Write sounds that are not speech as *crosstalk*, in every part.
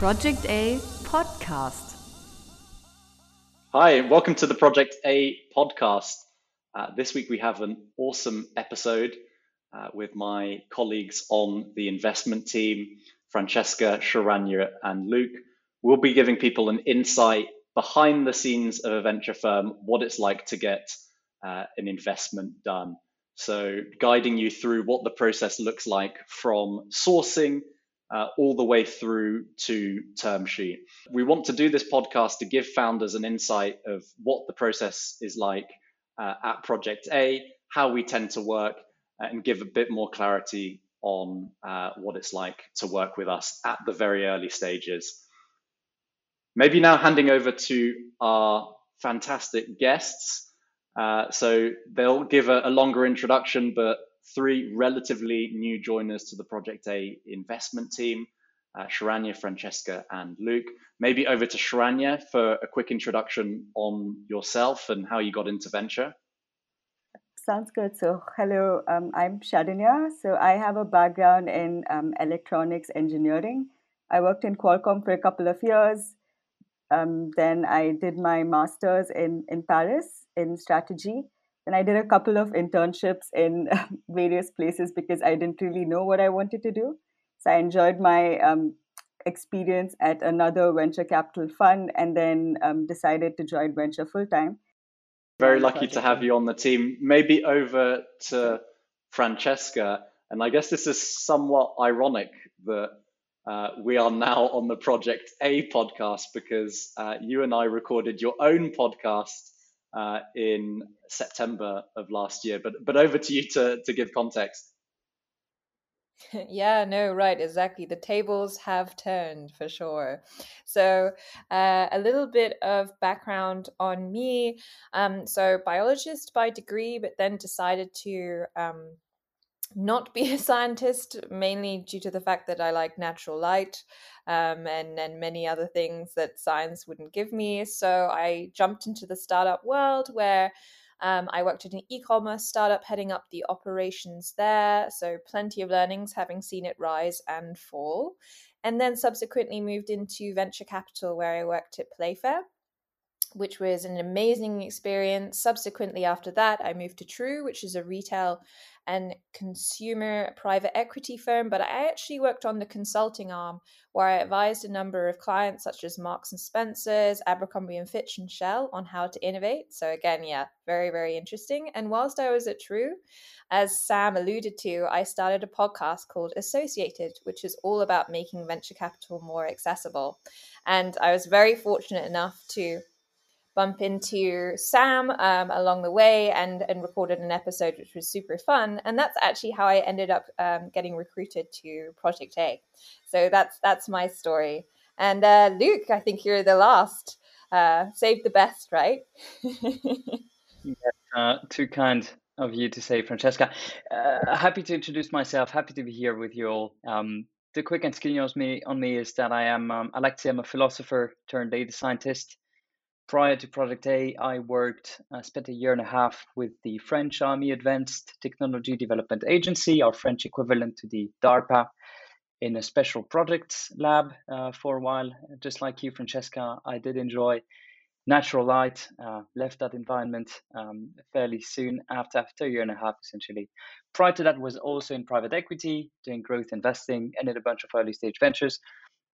Project A podcast. Hi, welcome to the Project A podcast. Uh, this week we have an awesome episode uh, with my colleagues on the investment team, Francesca, Sharanya, and Luke. We'll be giving people an insight behind the scenes of a venture firm, what it's like to get uh, an investment done. So, guiding you through what the process looks like from sourcing uh, all the way through to term sheet. We want to do this podcast to give founders an insight of what the process is like uh, at Project A, how we tend to work, and give a bit more clarity on uh, what it's like to work with us at the very early stages. Maybe now handing over to our fantastic guests. Uh, so they'll give a, a longer introduction, but three relatively new joiners to the Project A investment team, uh, Sharanya, Francesca, and Luke. Maybe over to Sharanya for a quick introduction on yourself and how you got into venture. Sounds good. So, hello, um, I'm Sharanya. So, I have a background in um, electronics engineering. I worked in Qualcomm for a couple of years. Um, then I did my master's in, in Paris in strategy and I did a couple of internships in *laughs* various places because I didn't really know what I wanted to do. So I enjoyed my um, experience at another venture capital fund and then um, decided to join venture full time. Very lucky to have you on the team. Maybe over to Francesca. And I guess this is somewhat ironic that uh, we are now on the Project A podcast because uh, you and I recorded your own podcast uh, in September of last year. But but over to you to to give context. *laughs* yeah, no, right, exactly. The tables have turned for sure. So, uh, a little bit of background on me. Um, so, biologist by degree, but then decided to um, not be a *laughs* scientist, mainly due to the fact that I like natural light um, and, and many other things that science wouldn't give me. So I jumped into the startup world where um, I worked at an e commerce startup heading up the operations there. So plenty of learnings, having seen it rise and fall. And then subsequently moved into venture capital where I worked at Playfair which was an amazing experience. Subsequently, after that, I moved to True, which is a retail and consumer private equity firm. But I actually worked on the consulting arm, where I advised a number of clients such as Marks and Spencers, Abercrombie and Fitch, and Shell on how to innovate. So again, yeah, very very interesting. And whilst I was at True, as Sam alluded to, I started a podcast called Associated, which is all about making venture capital more accessible. And I was very fortunate enough to bump into Sam um, along the way and and recorded an episode which was super fun. And that's actually how I ended up um, getting recruited to Project A. So that's that's my story. And uh, Luke, I think you're the last. Uh, save the best, right? *laughs* yes, uh, too kind of you to say, Francesca. Uh, happy to introduce myself. Happy to be here with you all. Um, the quick and skinny on me, on me is that I am, um, I like to say I'm a philosopher turned data scientist prior to Project A, I worked, I uh, spent a year and a half with the French Army Advanced Technology Development Agency, our French equivalent to the DARPA, in a special projects lab uh, for a while. Just like you, Francesca, I did enjoy natural light, uh, left that environment um, fairly soon after, after a year and a half, essentially. Prior to that was also in private equity, doing growth investing and in a bunch of early stage ventures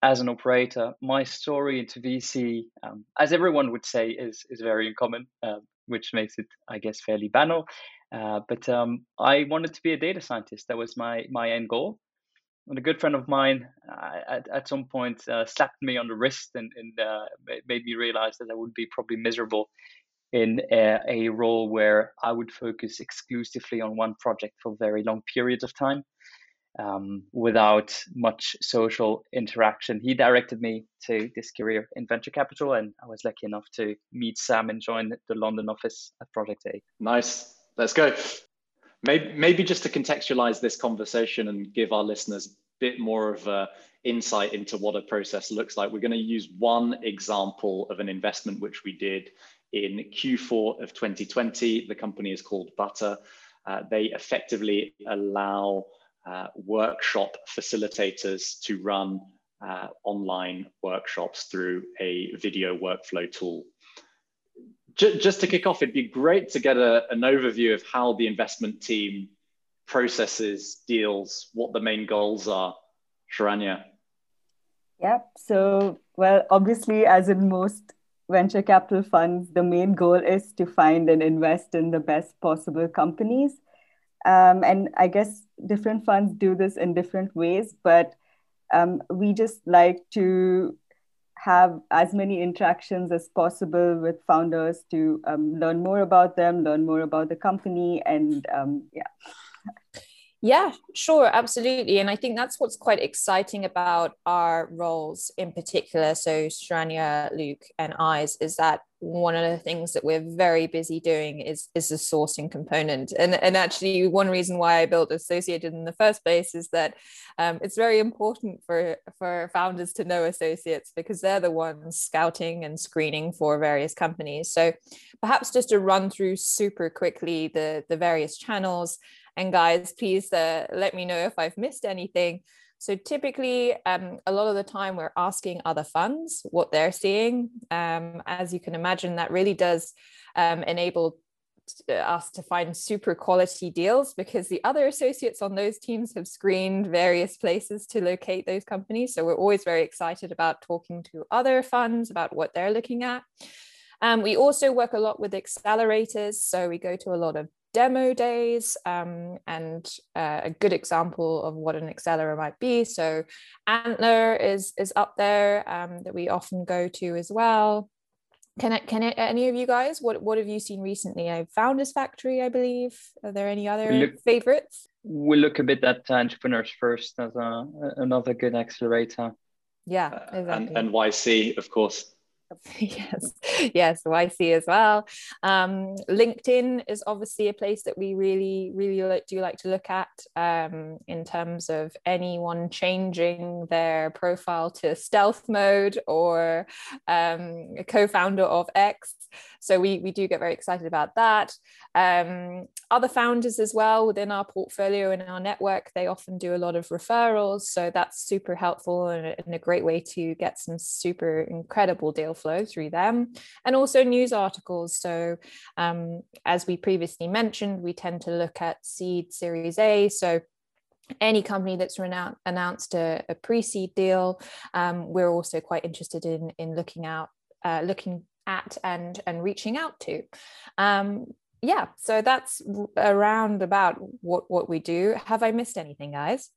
as an operator, my story into VC, um, as everyone would say, is is very uncommon, uh, which makes it, I guess, fairly banal. Uh, but um, I wanted to be a data scientist. That was my my end goal. And a good friend of mine uh, at, at some point uh, slapped me on the wrist and, and uh, made me realize that I would be probably miserable in a, a role where I would focus exclusively on one project for very long periods of time um, without much social interaction. He directed me to this career in venture capital, and I was lucky enough to meet Sam and join the London office at Project A. Nice. Let's go. Maybe, maybe just to contextualize this conversation and give our listeners a bit more of a insight into what a process looks like, we're going to use one example of an investment which we did in Q4 of 2020. The company is called Butter. Uh, they effectively allow uh, workshop facilitators to run uh, online workshops through a video workflow tool. J just to kick off, it'd be great to get a, an overview of how the investment team processes deals, what the main goals are. Sharanya. Yep. So, well, obviously, as in most venture capital funds, the main goal is to find and invest in the best possible companies. Um, and I guess different funds do this in different ways, but um, we just like to have as many interactions as possible with founders to um, learn more about them, learn more about the company, and um, yeah. Yeah, sure, absolutely. And I think that's what's quite exciting about our roles in particular. So, Sharanya, Luke, and Eyes is that one of the things that we're very busy doing is is the sourcing component. And, and actually, one reason why I built Associated in the first place is that um, it's very important for, for founders to know associates because they're the ones scouting and screening for various companies. So, perhaps just to run through super quickly the, the various channels. And guys, please uh, let me know if I've missed anything. So typically, um, a lot of the time, we're asking other funds what they're seeing. Um, as you can imagine, that really does um, enable uh, us to find super quality deals because the other associates on those teams have screened various places to locate those companies. So we're always very excited about talking to other funds about what they're looking at. Um, we also work a lot with accelerators. So we go to a lot of demo days um, and uh, a good example of what an accelerator might be. So Antler is, is up there um, that we often go to as well. Can it, can it, any of you guys, what, what have you seen recently? I Founders Factory, I believe. Are there any other Luke, favorites? We look a bit at Entrepreneurs First as a, another good accelerator. Yeah, exactly. Uh, and, and YC, of course. *laughs* yes, yes, YC as well. Um, LinkedIn is obviously a place that we really, really do like to look at um, in terms of anyone changing their profile to stealth mode or um, a co-founder of X. So we we do get very excited about that. Um, other founders as well within our portfolio and our network, they often do a lot of referrals. So that's super helpful and a, and a great way to get some super incredible deal flow through them. And also news articles. So um, as we previously mentioned, we tend to look at seed series A. So any company that's renowned, announced a, a pre-seed deal, um, we're also quite interested in in looking out, uh, looking at and and reaching out to. Um, yeah, so that's around about what what we do. Have I missed anything, guys?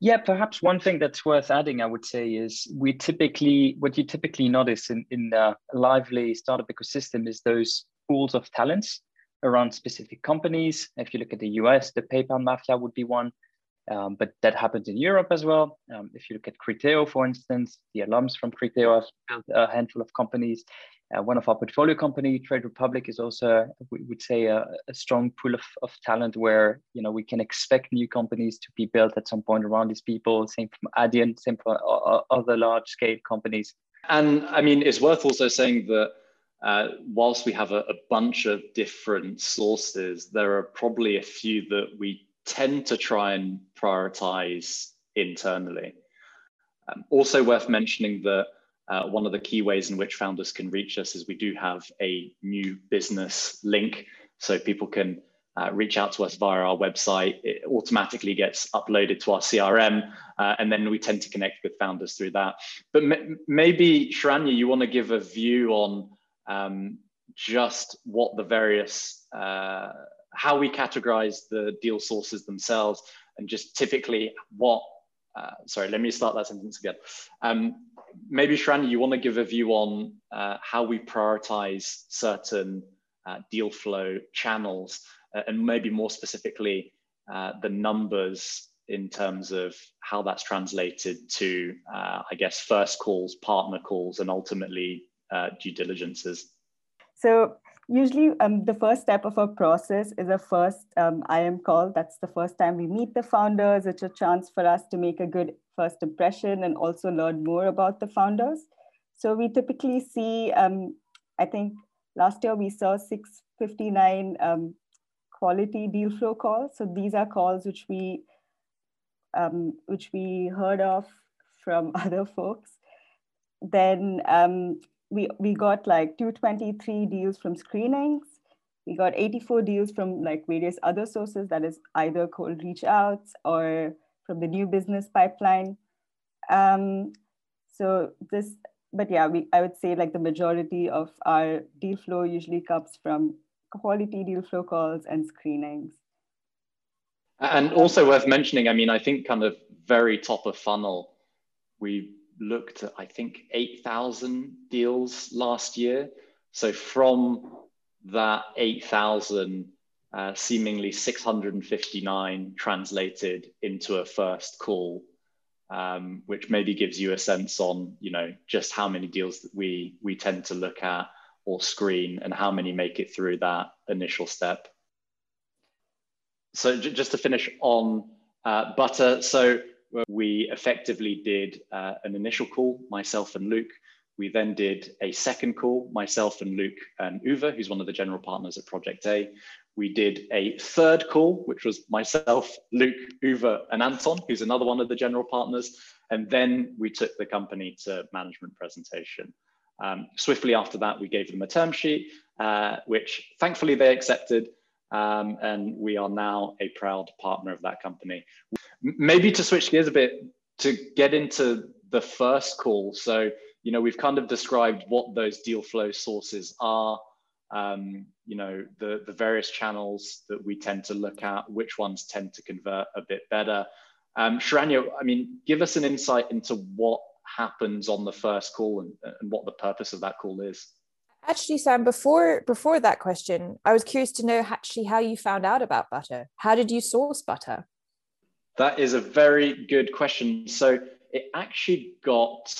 Yeah, perhaps one thing that's worth adding, I would say, is we typically what you typically notice in in the lively startup ecosystem is those pools of talents around specific companies. If you look at the US, the PayPal mafia would be one, um, but that happens in Europe as well. Um, if you look at Criteo, for instance, the alums from Criteo have built a handful of companies. Uh, one of our portfolio company, Trade Republic, is also, we would say, a, a, strong pool of, of talent where you know we can expect new companies to be built at some point around these people. Same from Adyen, same for other large scale companies. And I mean, it's worth also saying that uh, whilst we have a, a bunch of different sources, there are probably a few that we tend to try and prioritize internally. Um, also worth mentioning that uh, one of the key ways in which founders can reach us is we do have a new business link. So people can uh, reach out to us via our website. It automatically gets uploaded to our CRM, uh, and then we tend to connect with founders through that. But maybe, Sharanya, you want to give a view on um, just what the various, uh, how we categorize the deal sources themselves, and just typically what, uh, sorry, let me start that sentence again. Um, maybe Sharanya, you want to give a view on uh, how we prioritize certain uh, deal flow channels, uh, and maybe more specifically, uh, the numbers in terms of how that's translated to, uh, I guess, first calls, partner calls, and ultimately due diligences. So usually um, the first step of our process is a first um, IM call. That's the first time we meet the founders. It's a chance for us to make a good first impression and also learn more about the founders. So we typically see, um, I think last year we saw 659 um, quality deal flow calls. So these are calls which we um, which we heard of from *laughs* other folks. Then um, we, we got like 223 deals from screenings. We got 84 deals from like various other sources, that is either cold reach outs or from the new business pipeline. Um, so this, but yeah, we, I would say like the majority of our deal flow usually comes from quality deal flow calls and screenings. And also worth mentioning, I mean, I think kind of very top of funnel, we looked at, I think, 8,000 deals last year. So from that 8,000, uh, seemingly 659 translated into a first call, um, which maybe gives you a sense on, you know, just how many deals that we we tend to look at or screen and how many make it through that initial step. So just to finish on uh, Butter, so we effectively did uh, an initial call, myself and Luke. We then did a second call, myself and Luke and Uwe, who's one of the general partners at Project A. We did a third call, which was myself, Luke, Uwe, and Anton, who's another one of the general partners. And then we took the company to management presentation. Um, swiftly after that, we gave them a term sheet, uh, which thankfully they accepted. Um, and we are now a proud partner of that company. Maybe to switch gears a bit to get into the first call. So, you know, we've kind of described what those deal flow sources are, um, you know, the, the various channels that we tend to look at, which ones tend to convert a bit better. Um, Sharanya, I mean, give us an insight into what happens on the first call and, and what the purpose of that call is. Actually, Sam, before before that question, I was curious to know actually how you found out about butter. How did you source butter? That is a very good question. So it actually got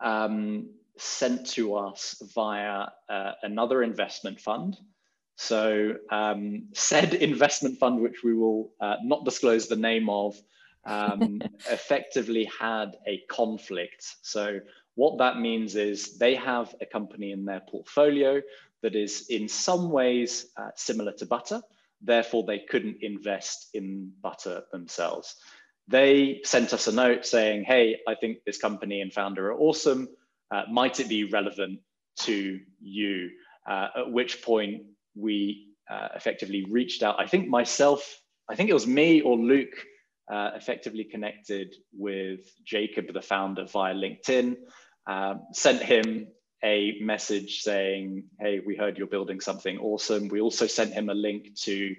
um, sent to us via uh, another investment fund. So um, said *laughs* investment fund, which we will uh, not disclose the name of, um, *laughs* effectively had a conflict. So what that means is they have a company in their portfolio that is in some ways uh, similar to Butter. Therefore, they couldn't invest in Butter themselves. They sent us a note saying, hey, I think this company and founder are awesome. Uh, might it be relevant to you? Uh, at which point we uh, effectively reached out. I think myself, I think it was me or Luke uh, effectively connected with Jacob, the founder, via LinkedIn um, sent him a message saying, Hey, we heard you're building something awesome. We also sent him a link to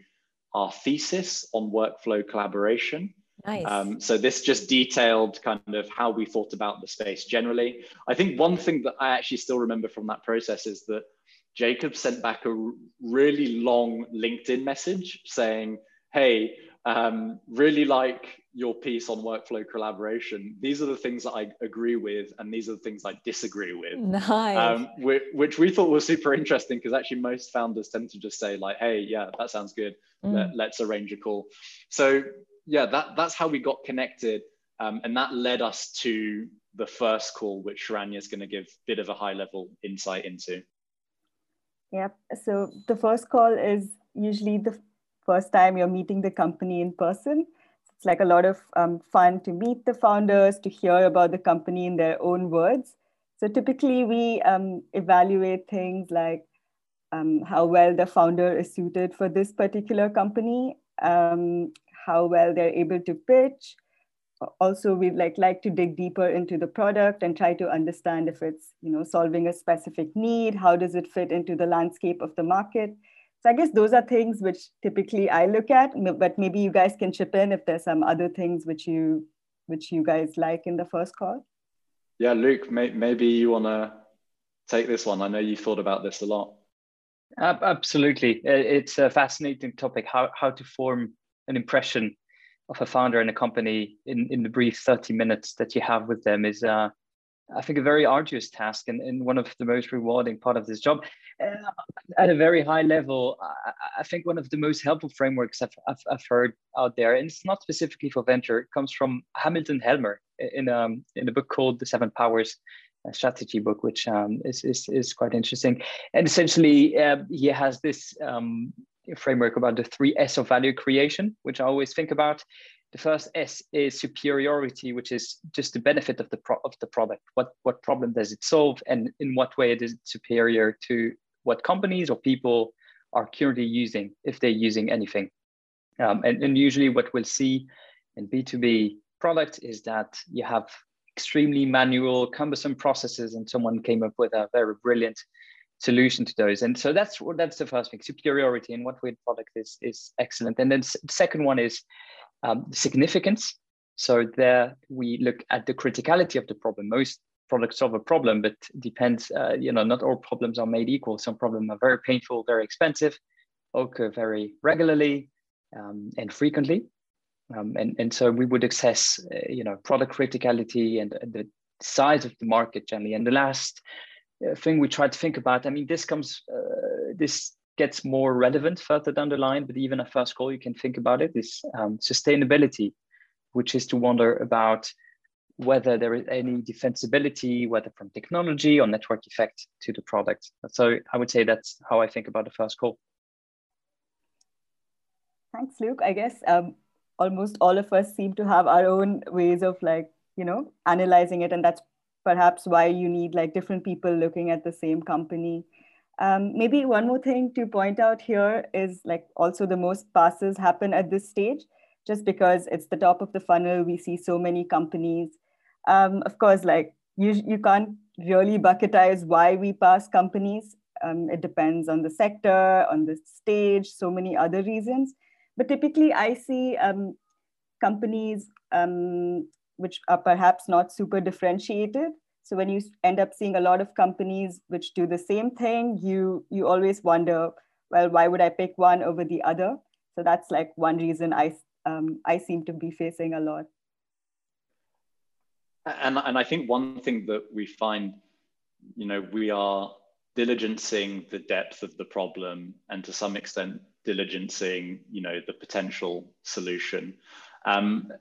our thesis on workflow collaboration. Nice. Um, so this just detailed kind of how we thought about the space generally. I think one thing that I actually still remember from that process is that Jacob sent back a really long LinkedIn message saying, Hey, um, really like your piece on workflow collaboration. These are the things that I agree with, and these are the things I disagree with. *laughs* Nice. Um, which, which, we thought was super interesting because actually most founders tend to just say like, "Hey, yeah, that sounds good. Mm. Let, us arrange a call." So yeah, that that's how we got connected, um, and that led us to the first call, which Sharanya is going to give a bit of a high level insight into. Yep. So the first call is usually the first time you're meeting the company in person. It's like a lot of um, fun to meet the founders, to hear about the company in their own words. So typically, we um, evaluate things like um, how well the founder is suited for this particular company, um, how well they're able to pitch. Also, we'd like like to dig deeper into the product and try to understand if it's you know solving a specific need. How does it fit into the landscape of the market? So I guess those are things which typically I look at, but maybe you guys can chip in if there's some other things which you which you guys like in the first call. Yeah, Luke, may, maybe you want to take this one. I know you thought about this a lot. Absolutely, it's a fascinating topic. How how to form an impression of a founder and a company in in the brief thirty minutes that you have with them is uh, I think a very arduous task and, and one of the most rewarding part of this job. Uh, at a very high level, I, I, think one of the most helpful frameworks I've, I've, I've, heard out there, and it's not specifically for venture, comes from Hamilton Helmer in, um, in a book called The Seven Powers strategy book, which um, is, is, is quite interesting. And essentially, uh, he has this um, framework about the three S of value creation, which I always think about. The first S is superiority, which is just the benefit of the pro- of the product. What what problem does it solve, and in what way it is superior to what companies or people are currently using, if they're using anything. Um, and, and usually, what we'll see in B2B product is that you have extremely manual, cumbersome processes, and someone came up with a very brilliant solution to those. And so that's that's the first thing. Superiority in what the product is is excellent. And then the second one is um, significance. So there we look at the criticality of the problem. Most products solve a problem, but depends. Uh, you know, not all problems are made equal. Some problems are very painful, very expensive, occur very regularly um, and frequently. Um, and, and so we would assess, uh, you know, product criticality and, and, the size of the market generally. And the last uh, thing we try to think about, I mean, this comes, uh, this gets more relevant further down the line, but even at first call, you can think about it, is um, sustainability, which is to wonder about whether there is any defensibility, whether from technology or network effect to the product. So I would say that's how I think about the first call. Thanks, Luke. I guess um, almost all of us seem to have our own ways of like, you know, analyzing it. And that's perhaps why you need like different people looking at the same company um, maybe one more thing to point out here is like also the most passes happen at this stage, just because it's the top of the funnel. We see so many companies. Um, of course, like you, you can't really bucketize why we pass companies. Um, it depends on the sector, on the stage, so many other reasons. But typically, I see um, companies um, which are perhaps not super differentiated so when you end up seeing a lot of companies which do the same thing, you you always wonder, well, why would I pick one over the other? So that's like one reason I um, I seem to be facing a lot. And and I think one thing that we find, you know, we are diligencing the depth of the problem and to some extent diligencing, you know, the potential solution. Um,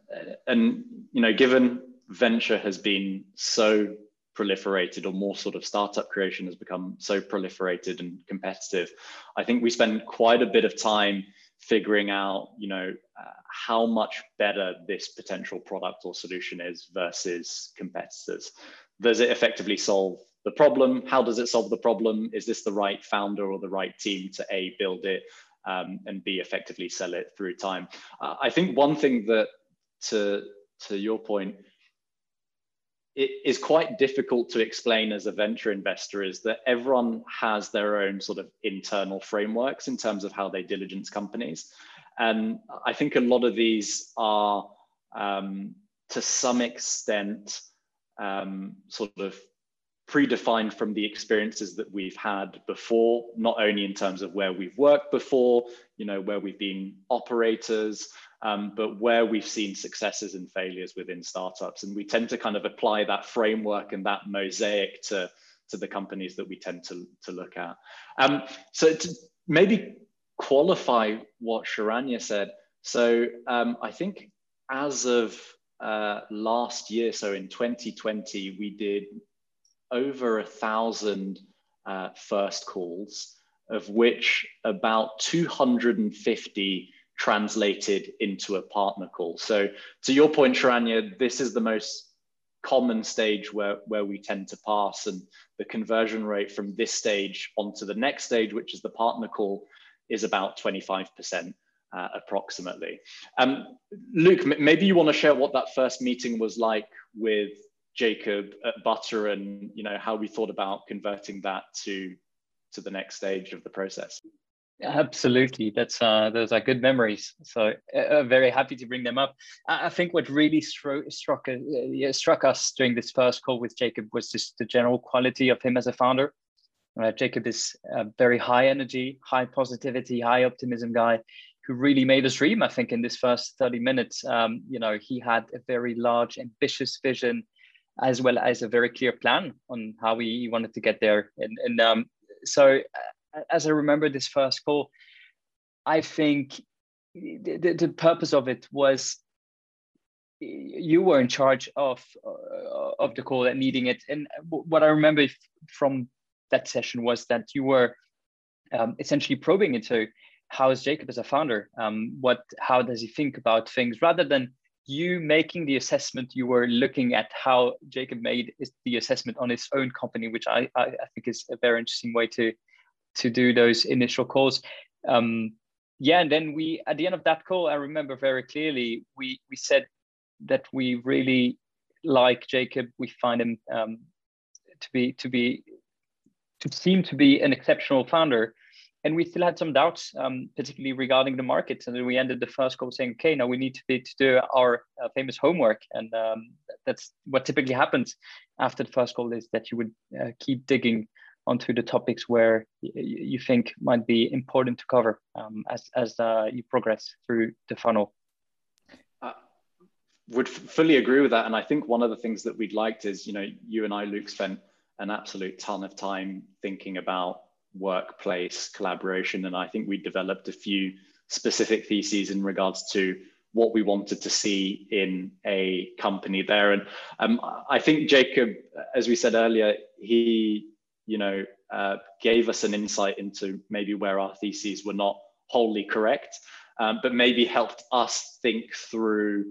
and you know, given venture has been so proliferated or more sort of startup creation has become so proliferated and competitive i think we spend quite a bit of time figuring out you know uh, how much better this potential product or solution is versus competitors. Does it effectively solve the problem? How does it solve the problem? Is this the right founder or the right team to a build it um, and b effectively sell it through time uh, i think one thing that to to your point it is quite difficult to explain as a venture investor is that everyone has their own sort of internal frameworks in terms of how they diligence companies. And I think a lot of these are um, to some extent um, sort of predefined from the experiences that we've had before, not only in terms of where we've worked before, you know, where we've been operators, um, but where we've seen successes and failures within startups. And we tend to kind of apply that framework and that mosaic to, to the companies that we tend to, to look at. Um, so to maybe qualify what Sharanya said, so um, I think as of uh, last year, so in 2020, we did over a thousand uh, first calls, of which about 250 translated into a partner call. So to your point, Sharanya, this is the most common stage where, where we tend to pass and the conversion rate from this stage onto the next stage, which is the partner call, is about 25%. Uh, approximately. Um, Luke, maybe you want to share what that first meeting was like with Jacob at Butter, and you know how we thought about converting that to to the next stage of the process. Absolutely, that's uh, those are good memories. So uh, uh very happy to bring them up. I, think what really stro- struck uh, struck us during this first call with Jacob was just the general quality of him as a founder. Uh, Jacob is a very high energy, high positivity, high optimism guy who really made us dream. I think in this first thirty minutes, um, you know, he had a very large, ambitious vision, as well as a very clear plan on how we wanted to get there. And, and um, so uh, as I remember this first call, I think the, the purpose of it was you were in charge of uh, of the call and needing it. And what I remember from that session was that you were um, essentially probing into how is Jacob as a founder? Um, what how does he think about things rather than you making the assessment, you were looking at how Jacob made the assessment on his own company, which I, I, I think is a very interesting way to to do those initial calls. Um, yeah, and then we at the end of that call, I remember very clearly we we said that we really like Jacob. We find him um, to be to be to seem to be an exceptional founder and we still had some doubts, um, particularly regarding the market. And then we ended the first call saying, okay, now we need to, be, to do our uh, famous homework. And um, that's what typically happens after the first call is that you would uh, keep digging onto the topics where you think might be important to cover um, as, as uh, you progress through the funnel. I would fully agree with that. And I think one of the things that we'd liked is, you know, you and I, Luke, spent an absolute ton of time thinking about workplace collaboration. And I think we developed a few specific theses in regards to what we wanted to see in a company there. And um, I think Jacob, as we said earlier, he, you know, uh, gave us an insight into maybe where our theses were not wholly correct, um, but maybe helped us think through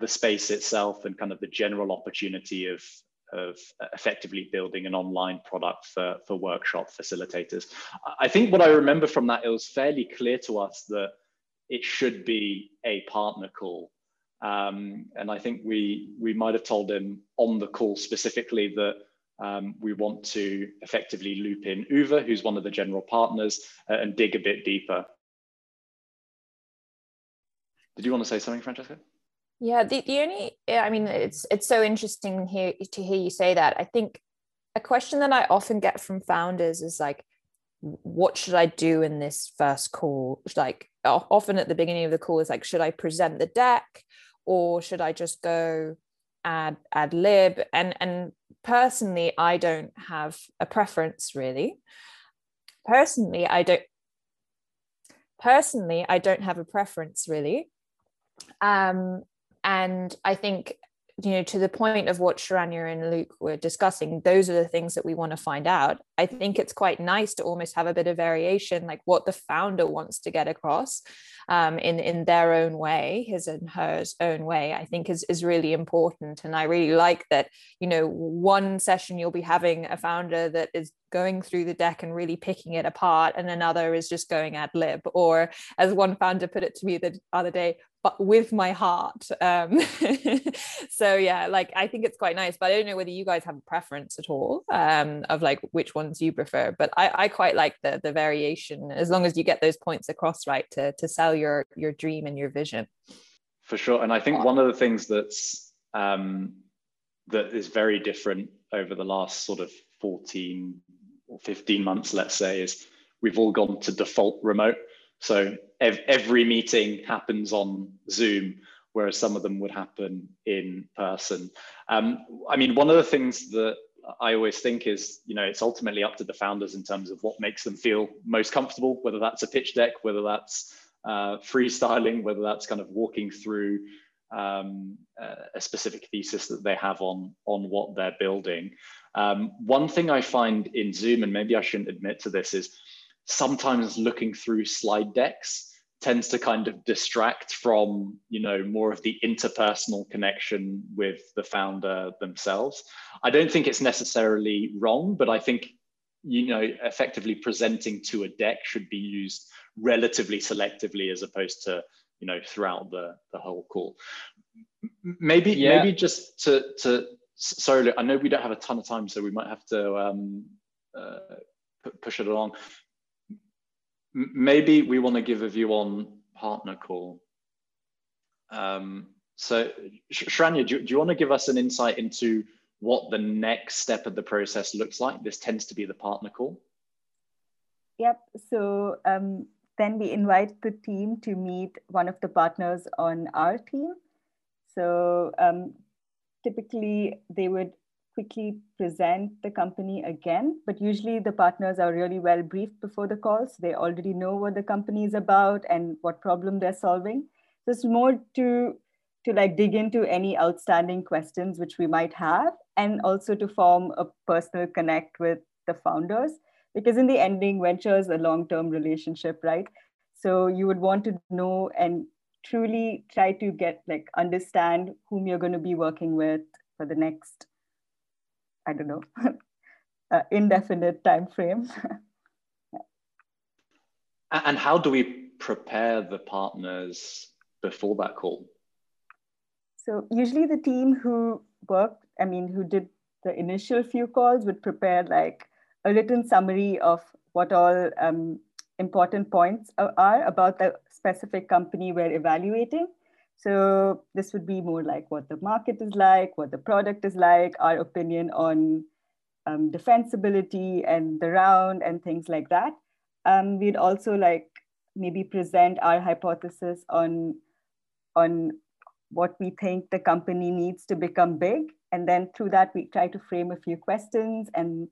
the space itself and kind of the general opportunity of of effectively building an online product for, for workshop facilitators. I think what I remember from that, it was fairly clear to us that it should be a partner call. Um, and I think we, we might have told him on the call specifically that um, we want to effectively loop in Uwe, who's one of the general partners, uh, and dig a bit deeper. Did you want to say something, Francesca? Yeah, the, the only I mean it's it's so interesting here to hear you say that. I think a question that I often get from founders is like, what should I do in this first call? Like often at the beginning of the call is like, should I present the deck or should I just go ad ad lib? And and personally, I don't have a preference really. Personally, I don't personally I don't have a preference really. Um, and I think you know to the point of what Sharanya and Luke were discussing those are the things that we want to find out. I think it's quite nice to almost have a bit of variation like what the founder wants to get across um, in in their own way his and hers own way I think is is really important. And I really like that you know one session you'll be having a founder that is going through the deck and really picking it apart and another is just going ad lib. Or as one founder put it to me the other day but with my heart. Um, *laughs* so yeah, like I think it's quite nice, but I don't know whether you guys have a preference at all um, of like which ones you prefer. But I, I quite like the the variation as long as you get those points across right to to sell your your dream and your vision. For sure, and I think one of the things that's um, that is very different over the last sort of 14 or 15 months, let's say, is we've all gone to default remote. So ev- every meeting happens on Zoom, whereas some of them would happen in person. Um, I mean, one of the things that I always think is, you know, it's ultimately up to the founders in terms of what makes them feel most comfortable, whether that's a pitch deck, whether that's uh, freestyling, whether that's kind of walking through um, a specific thesis that they have on on what they're building. Um, one thing I find in Zoom, and maybe I shouldn't admit to this, is sometimes looking through slide decks tends to kind of distract from you know more of the interpersonal connection with the founder themselves. I don't think it's necessarily wrong but i think you know effectively presenting to a deck should be used relatively selectively as opposed to you know throughout the the whole call. Maybe yeah. maybe just to to sorry i know we don't have a ton of time so we might have to um uh, push it along maybe we want to give a view on partner call. Um, so, Sharanya, do, do you want to give us an insight into what the next step of the process looks like? This tends to be the partner call. Yep. So um, then we invite the team to meet one of the partners on our team. So um, typically they would quickly present the company again, but usually the partners are really well briefed before the calls. So they already know what the company is about and what problem they're solving. So it's more to to like dig into any outstanding questions which we might have, and also to form a personal connect with the founders. Because in the ending, venture is a long-term relationship, right? So you would want to know and truly try to get like understand whom you're going to be working with for the next, I don't know, *laughs* uh, indefinite time frame. *laughs* and how do we prepare the partners before that call? So usually the team who worked, I mean, who did the initial few calls would prepare like a written summary of what all um, important points are about the specific company we're evaluating. So this would be more like what the market is like, what the product is like, our opinion on um, defensibility and the round and things like that. Um, we'd also like maybe present our hypothesis on on what we think the company needs to become big. And then through that, we try to frame a few questions and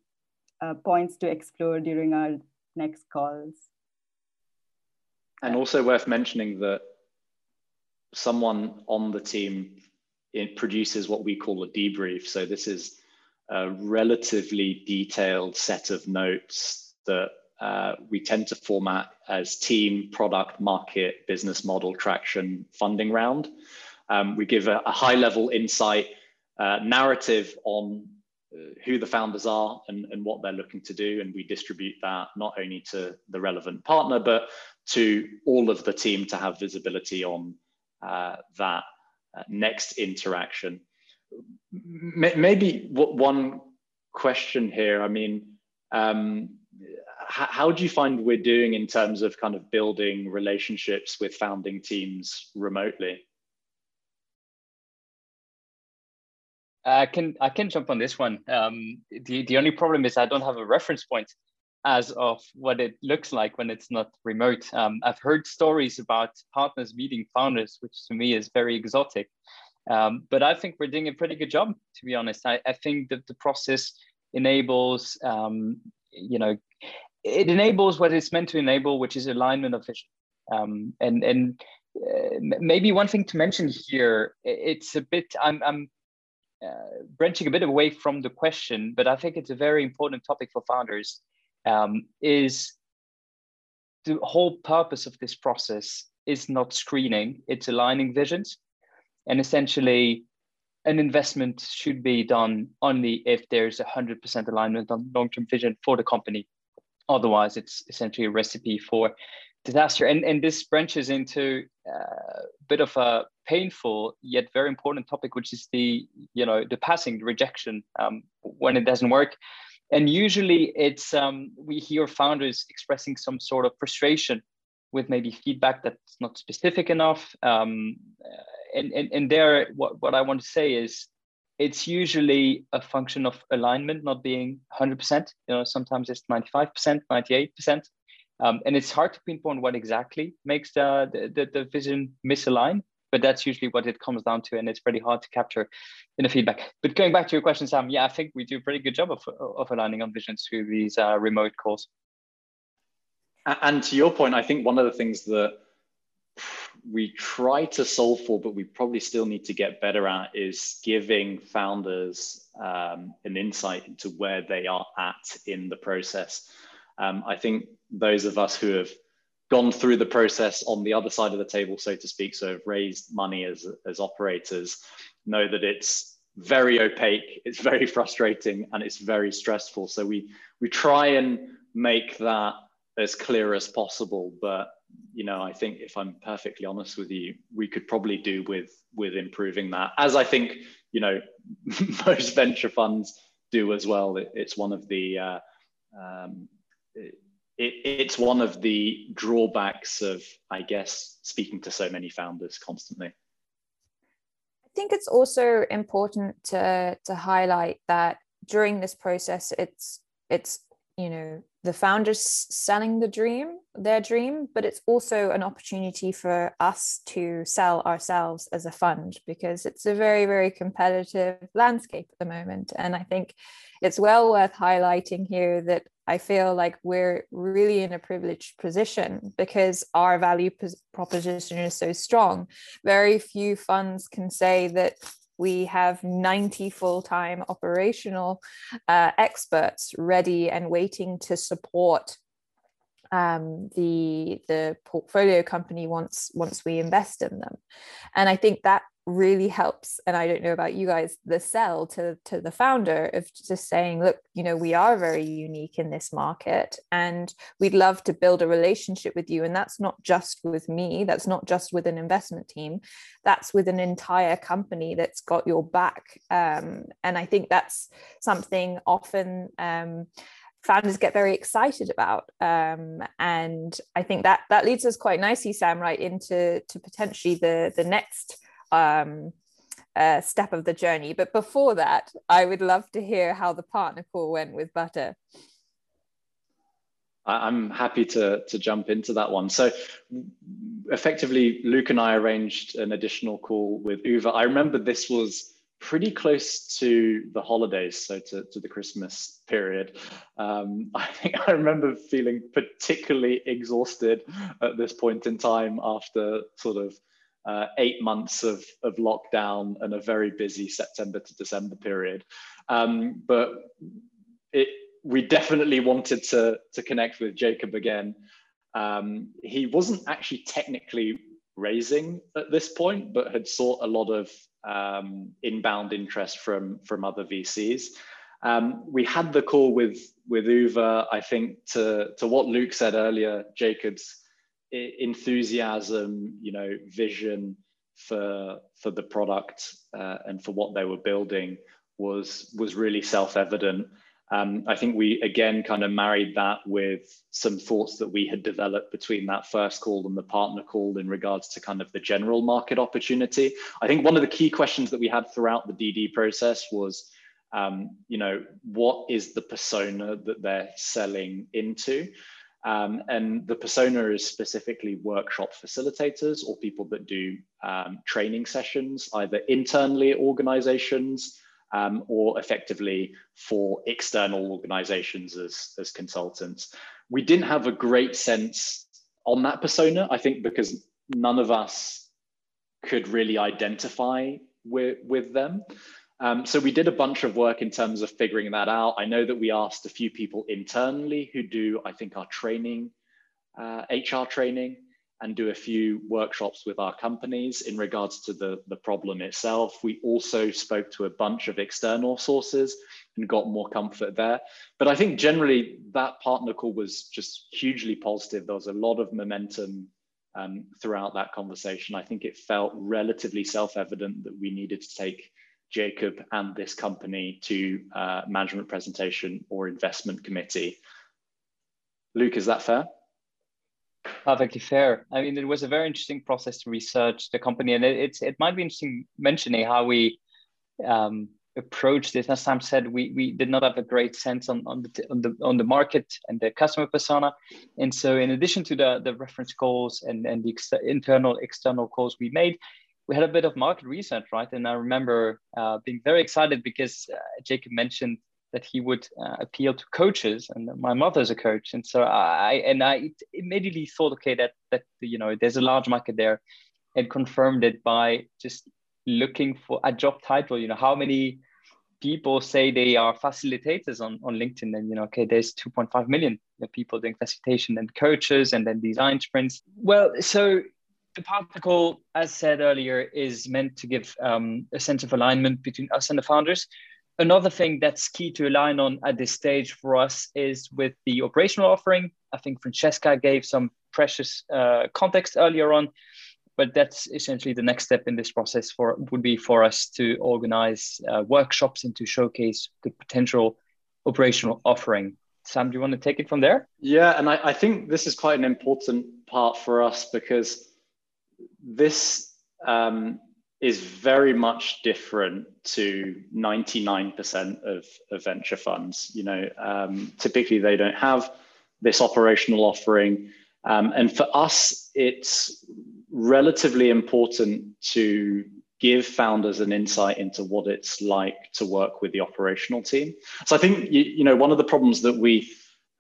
uh, points to explore during our next calls. And also worth mentioning that someone on the team it produces what we call a debrief. So this is a relatively detailed set of notes that uh, we tend to format as team, product, market, business model, traction, funding round. Um, we give a, a, high level insight uh, narrative on uh, who the founders are and, and what they're looking to do. And we distribute that not only to the relevant partner, but to all of the team to have visibility on that uh, next interaction. M- maybe one question here. I mean, um, how do you find we're doing in terms of kind of building relationships with founding teams remotely? I can I can jump on this one. Um, the the only problem is I don't have a reference point as of what it looks like when it's not remote. Um, I've heard stories about partners meeting founders, which to me is very exotic. Um, but I think we're doing a pretty good job, to be honest. I, I think that the process enables, um, you know, it enables what it's meant to enable, which is alignment of vision. Um, and and uh, maybe one thing to mention here, it's a bit, I'm, I'm uh, branching a bit away from the question, but I think it's a very important topic for founders um, is the whole purpose of this process is not screening, it's aligning visions. And essentially, an investment should be done only if there's 100% alignment on long term vision for the company. Otherwise, it's essentially a recipe for disaster. And, and this branches into uh, a bit of a painful yet very important topic, which is the you know the passing the rejection um, when it doesn't work and usually it's um, we hear founders expressing some sort of frustration with maybe feedback that's not specific enough. Um, and, and and there what, what i want to say is it's usually a function of alignment not being 100% you know sometimes it's 95% 98% um, and it's hard to pinpoint what exactly makes the, the, the vision misalign but that's usually what it comes down to and it's pretty hard to capture in the feedback. But going back to your question sam yeah i think we do a pretty good job of, of aligning on visions through these uh, remote calls. And to your point i think one of the things that we try to solve for but we probably still need to get better at is giving founders um, an insight into where they are at in the process. Um, i think those of us who have gone through the process on the other side of the table, so to speak, so have raised money as, as operators, know that it's very opaque, it's very *laughs* frustrating, and it's very stressful. So we we try and make that as clear as possible. But you know, I think if I'm perfectly honest with you, we could probably do with with improving that. As I think you know, *laughs* most venture funds do as well. It, it's one of the uh, um, it, it's one of the drawbacks of, I guess, speaking to so many founders constantly. I think it's also important to to highlight that during this process, it's it's you know the founders selling the dream their dream but it's also an opportunity for us to sell ourselves as a fund because it's a very very competitive landscape at the moment. And i think it's well worth highlighting here that i feel like we're really in a privileged position because our value proposition is so strong. Very few funds can say that we have 90 full-time operational uh, experts ready and waiting to support um, the the portfolio company once once we invest in them. And i think that really helps and i don't know about you guys the sell to to the founder of just saying look you know we are very unique in this market and we'd love to build a relationship with you and that's not just with me that's not just with an investment team that's with an entire company that's got your back um, and i think that's something often um, founders get very excited about um, and i think that that leads us quite nicely sam right into to potentially the the next um, uh, step of the journey. But before that, I would love to hear how the partner call went with Butter. I'm happy to, to jump into that one. So effectively, Luke and I arranged an additional call with Uwe. I remember this was pretty close to the holidays, so to, to the Christmas period. Um, *laughs* I think I remember feeling particularly exhausted at this point in time after sort of uh, eight months of, of lockdown and a very busy September to December period. Um, but it, we definitely wanted to, to connect with Jacob again. Um, he wasn't actually technically raising at this point, but had sought a lot of um, inbound interest from, from other VCs. Um, we had the call with, with Uwe, I think, to, to what Luke said earlier, Jacob's enthusiasm, you know, vision for for the product uh, and for what they were building was was really self-evident. Um, I think we again kind of married that with some thoughts that we had developed between that first call and the partner call in regards to kind of the general market opportunity. I think one of the key questions that we had throughout the DD process was, um, you know, what is the persona that they're selling into? Um, and the persona is specifically workshop facilitators or people that do um, training sessions, either internally organizations um, or effectively for external organizations as, as consultants. We didn't have a great sense on that persona, I think, because none of us could really identify with, with them. Um, so we did a bunch of work in terms of figuring that out. I know that we asked a few people internally who do, I think, our training, uh, HR training, and do a few workshops with our companies in regards to the, the problem itself. We also spoke to a bunch of external sources and got more comfort there. But I think generally that partner call was just hugely positive. There was a lot of momentum um, throughout that conversation. I think it felt relatively self evident that we needed to take Jacob and this company to uh, management presentation or investment committee. Luke, is that fair? Perfectly fair. I mean, it was a very interesting process to research the company, and it, it's it might be interesting mentioning how we um, approached this. As Sam said, we we did not have a great sense on on the on the on the market and the customer persona, and so in addition to the the reference calls and and the ex internal external calls we made, we had a bit of market research, right? And I remember uh, being very excited because uh, Jacob mentioned that he would uh, appeal to coaches, and my mother's a coach, and so I and I immediately thought, okay, that that you know there's a large market there, and confirmed it by just looking for a job title. You know, how many people say they are facilitators on, on LinkedIn, and you know, okay, there's 2.5 million people doing facilitation and coaches, and then design sprints. Well, so the partner call, as said earlier, is meant to give um, a sense of alignment between us and the founders. Another thing that's key to align on at this stage for us is with the operational offering. I think Francesca gave some precious uh, context earlier on, but that's essentially the next step in this process for would be for us to organize uh, workshops and to showcase the potential operational offering. Sam, do you want to take it from there? Yeah, and I, I think this is quite an important part for us because this um, is very much different to 99% of, of venture funds. You know, um, typically they don't have this operational offering. Um, and for us, it's relatively important to give founders an insight into what it's like to work with the operational team. So I think, you, you know, one of the problems that we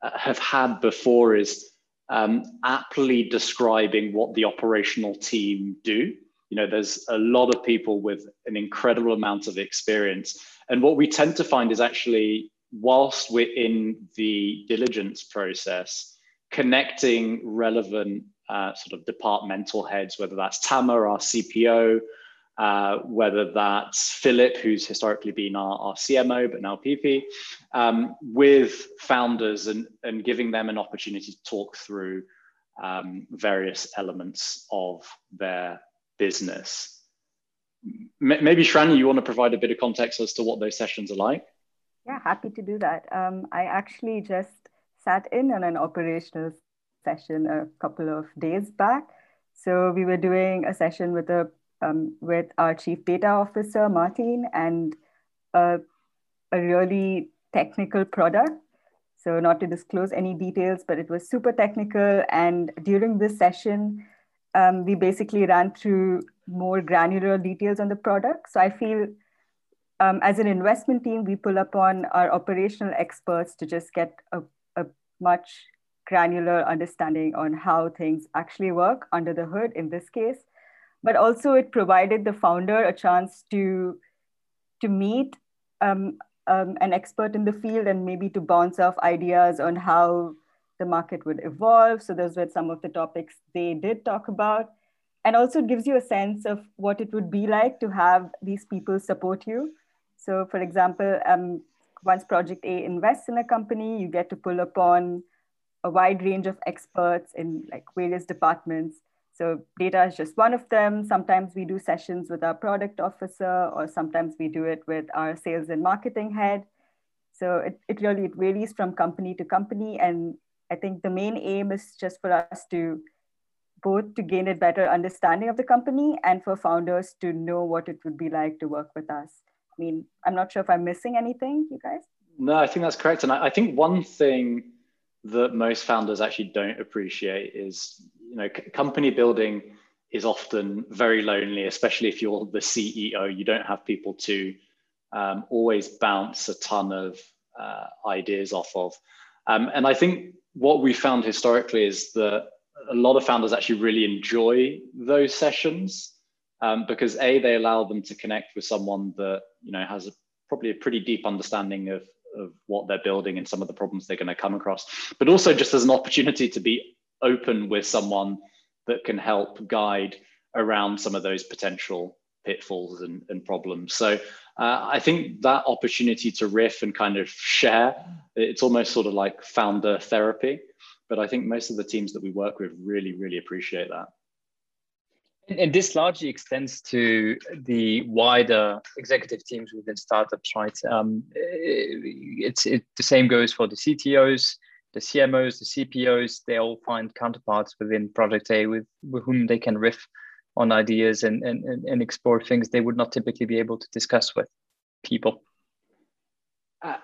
uh, have had before is um, aptly describing what the operational team do. You know, there's a lot of people with an incredible amount of experience. And what we tend to find is actually, whilst we're in the diligence process, connecting relevant uh, sort of departmental heads, whether that's Tama, our CPO, uh, whether that's Philip, who's historically been our, our CMO, but now PP, um, with founders and, and giving them an opportunity to talk through um, various elements of their business. M maybe Sharanya, you want to provide a bit of context as to what those sessions are like? Yeah, happy to do that. Um, I actually just sat in on an operational session a couple of days back. So we were doing a session with a um, with our chief data officer Martin and a, really technical product. So not to disclose any details, but it was super technical. And during this session, um, we basically ran through more granular details on the product. So I feel um, as an investment team, we pull upon our operational experts to just get a, a much granular understanding on how things actually work under the hood in this case. But also it provided the founder a chance to, to meet um, um, an expert in the field and maybe to bounce off ideas on how the market would evolve. So those were some of the topics they did talk about. And also it gives you a sense of what it would be like to have these people support you. So for example, um, once Project A invests in a company, you get to pull upon a wide range of experts in like various departments. So data is just one of them. Sometimes we do sessions with our product officer, or sometimes we do it with our sales and marketing head. So it, it really it varies from company to company. And I think the main aim is just for us to both to gain a better understanding of the company and for founders to know what it would be like to work with us. I mean, I'm not sure if I'm missing anything, you guys. No, I think that's correct. And I, I think one thing that most founders actually don't appreciate is, you know, c- company building is often very lonely, especially if you're the CEO. You don't have people to um, always bounce a ton of uh, ideas off of. Um, and I think what we found historically is that a lot of founders actually really enjoy those sessions um, because a they allow them to connect with someone that you know has a, probably a pretty deep understanding of of what they're building and some of the problems they're going to come across, but also just as an opportunity to be open with someone that can help guide around some of those potential pitfalls and, and problems. So uh, I think that opportunity to riff and kind of share, it's almost sort of like founder therapy. But I think most of the teams that we work with really, really appreciate that. And this largely extends to the wider executive teams within startups, right? Um, it's it, the same goes for the CTOs, the CMOs, the CPOs. They all find counterparts within Project A with, with whom they can riff on ideas and, and, and explore things they would not typically be able to discuss with people.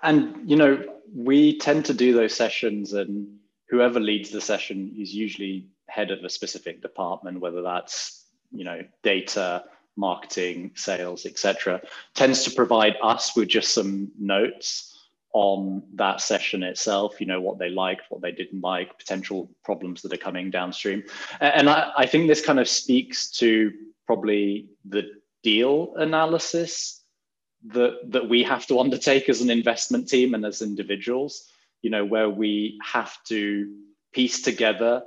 And, you know, we tend to do those sessions, and whoever leads the session is usually head of a specific department, whether that's you know, data, marketing, sales, etc., tends to provide us with just some notes on that session itself, you know, what they liked, what they didn't like, potential problems that are coming downstream. And I, I think this kind of speaks to probably the deal analysis that, that we have to undertake as an investment team and as individuals, you know, where we have to piece together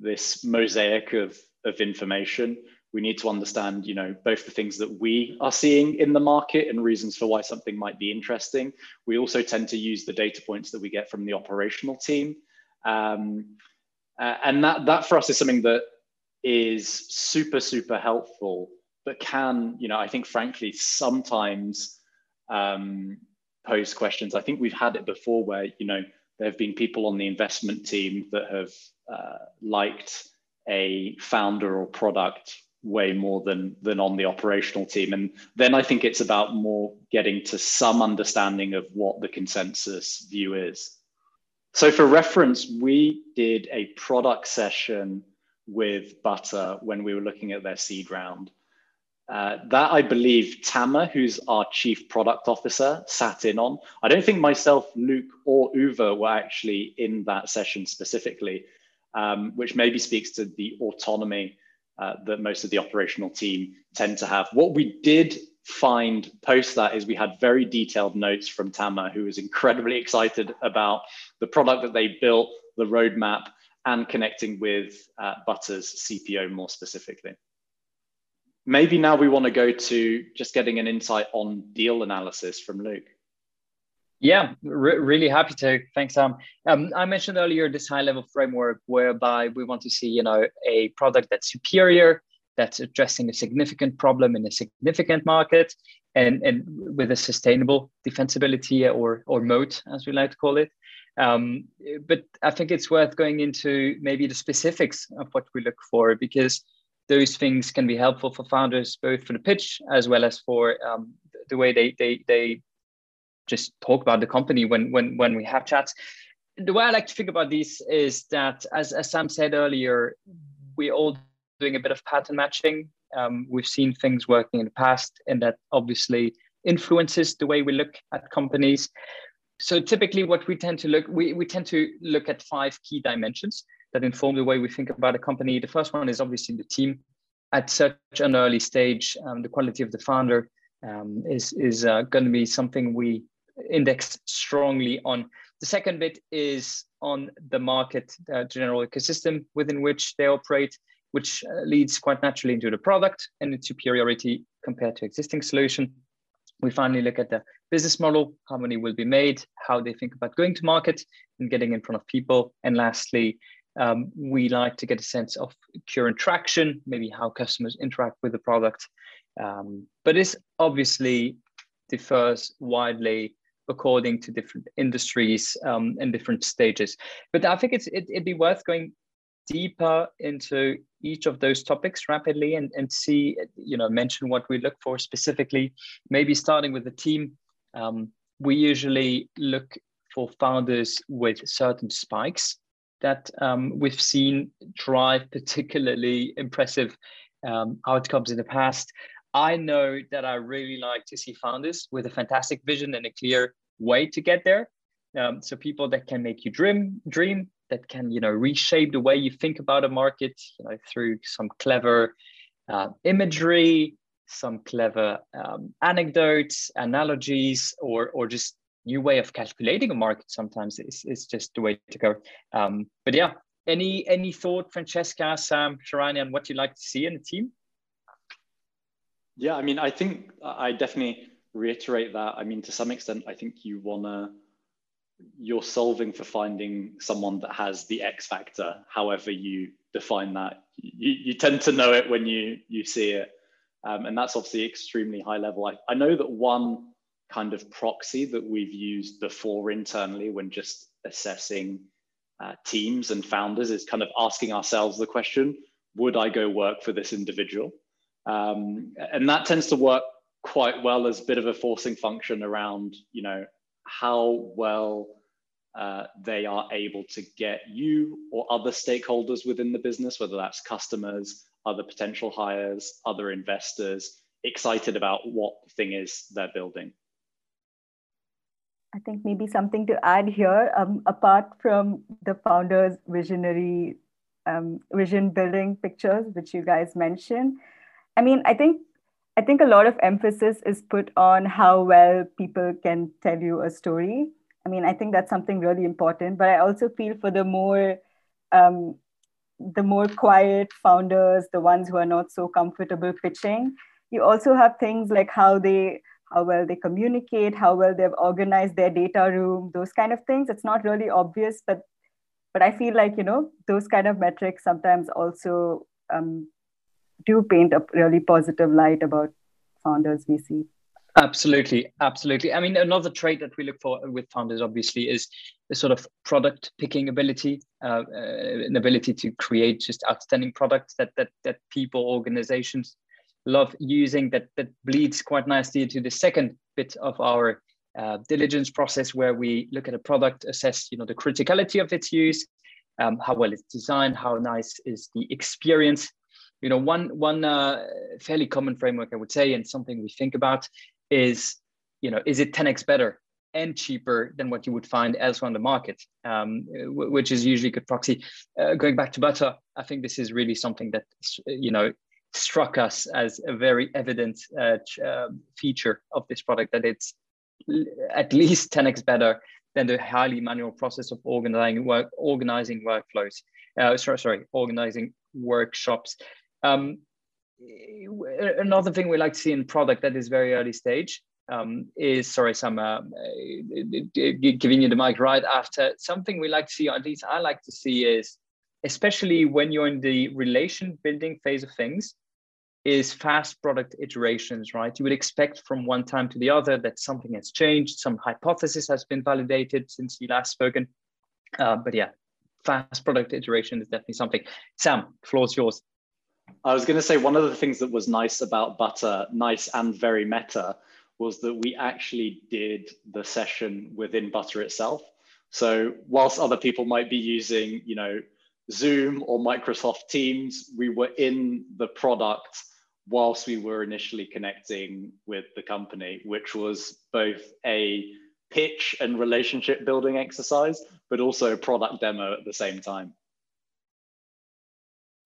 this mosaic of, of information we need to understand you know both the things that we are seeing in the market and reasons for why something might be interesting. We also tend to use the data points that we get from the operational team. Um, uh, and that that for us is something that is super super helpful but can you know i think frankly sometimes um, pose questions. I think we've had it before where you know there have been people on the investment team that have uh, liked a founder or product way more than than on the operational team. And then i think it's about more getting to some understanding of what the consensus view is. So for reference we did a product session with butter when we were looking at their seed round. Uh, that i believe tama who's our chief product officer sat in on. I don't think myself luke or Uwe were actually in that session specifically um, which maybe speaks to the autonomy uh, that most of the operational team tend to have. What we did find post that is we had very detailed notes from Tama, who was incredibly excited about the product that they built, the roadmap, and connecting with uh, Butter's CPO more specifically. Maybe now we want to go to just getting an insight on deal analysis from Luke. Yeah, re- really happy to. Thanks, Sam. Um, I mentioned earlier this high-level framework whereby we want to see, you know, a product that's superior, that's addressing a significant problem in a significant market, and and with a sustainable defensibility or or moat, as we like to call it. Um, but I think it's worth going into maybe the specifics of what we look for because those things can be helpful for founders, both for the pitch as well as for um, the way they they they just talk about the company when when when we have chats. The way I like to think about these is that, as, as Sam said earlier, we're all doing a bit of pattern matching. Um, we've seen things working in the past, and that obviously influences the way we look at companies. So typically, what we tend to look we, we tend to look at five key dimensions that inform the way we think about a company. The first one is obviously the team. At such an early stage, um, the quality of the founder um, is is uh, going to be something we index strongly on. The second bit is on the market uh, general ecosystem within which they operate, which uh, leads quite naturally into the product and its superiority compared to existing solution. We finally look at the business model, how many will be made, how they think about going to market and getting in front of people. And lastly, um, we like to get a sense of current traction, maybe how customers interact with the product. Um, but this obviously differs widely according to different industries um, and different stages. But I think it's it, would be worth going deeper into each of those topics rapidly and, and see, you know, mention what we look for specifically, maybe starting with the team. Um, we usually look for founders with certain spikes that um, we've seen drive particularly impressive um, outcomes in the past. I know that I really like to see founders with a fantastic vision and a clear way to get there. Um, so people that can make you dream, dream, that can you know reshape the way you think about a market, you know, through some clever uh, imagery, some clever um, anecdotes, analogies, or or just new way of calculating a market. Sometimes is is just the way to go. Um, but yeah, any any thought, Francesca, Sam, Sharanya, on what you like to see in the team? Yeah, I mean, I think I definitely reiterate that. I mean, to some extent, I think you wanna you're solving for finding someone that has the X factor, however you define that. You, you tend to know it when you you see it, um, and that's obviously extremely high level. I, I know that one kind of proxy that we've used before internally when just assessing uh, teams and founders is kind of asking ourselves the question: Would I go work for this individual? Um, and that tends to work quite well as a bit of a forcing function around, you know, how well uh, they are able to get you or other stakeholders within the business, whether that's customers, other potential hires, other investors, excited about what the thing is they're building. I think maybe something to add here, um, apart from the founders' visionary um, vision building pictures, which you guys mentioned. I mean, I think I think a lot of emphasis is put on how well people can tell you a story. I mean, I think that's something really important. But I also feel for the more um, the more quiet founders, the ones who are not so comfortable pitching, you also have things like how they how well they communicate, how well they've organized their data room, those kind of things. It's not really obvious, but but I feel like you know those kind of metrics sometimes also um, do paint a really positive light about founders we see. Absolutely, absolutely. I mean, another trait that we look for with founders, obviously, is the sort of product picking ability, uh, uh, an ability to create just outstanding products that that that people, organizations love using. That that bleeds quite nicely into the second bit of our uh, diligence process, where we look at a product, assess, you know, the criticality of its use, um, how well it's designed, how nice is the experience, you know one one uh, fairly common framework i would say and something we think about is you know is it 10x better and cheaper than what you would find elsewhere on the market? Um, which is usually a good proxy. Uh, going back to butter i think this is really something that you know struck us as a very evident uh, uh, feature of this product that it's at least 10x better than the highly manual process of organizing work organizing workflows. Uh, sorry, sorry, organizing workshops. Um, another thing we like to see in product that is very early stage um, is sorry, some uh, giving you the mic right after. Something we like to see, at least I like to see, is especially when you're in the relation building phase of things, is fast product iterations, right? You would expect from one time to the other that something has changed, some hypothesis has been validated since you last spoken. Uh, but yeah, fast product iteration is definitely something. Sam, floor's yours. I was going to say one of the things that was nice about Butter, nice and very meta, was that we actually did the session within Butter itself. So whilst other people might be using, you know, Zoom or Microsoft Teams, we were in the product whilst we were initially connecting with the company, which was both a pitch and relationship building exercise, but also a product demo at the same time.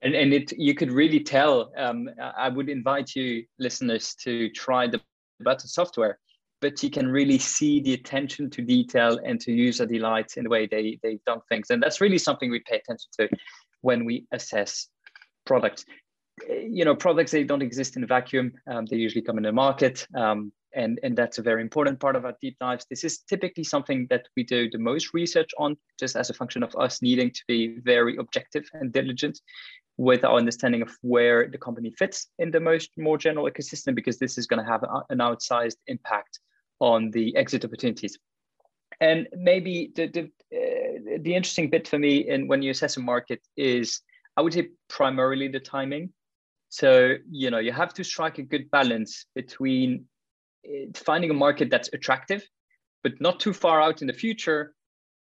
And, and it you could really tell. Um, I would invite you listeners to try the Butter software, but you can really see the attention to detail and to user delight in the way they they've done things, and that's really something we pay attention to when we assess products you know, products, they don't exist in a vacuum. Um, they usually come in the market. Um, and, and that's a very important part of our deep dives. This is typically something that we do the most research on, just as a function of us needing to be very objective and diligent with our understanding of where the company fits in the most more general ecosystem, because this is going to have an outsized impact on the exit opportunities. And maybe the the, uh, the interesting bit for me in when you assess a market is, I would say primarily the timing. So, you know, you have to strike a good balance between eh, finding a market that's attractive, but not too far out in the future,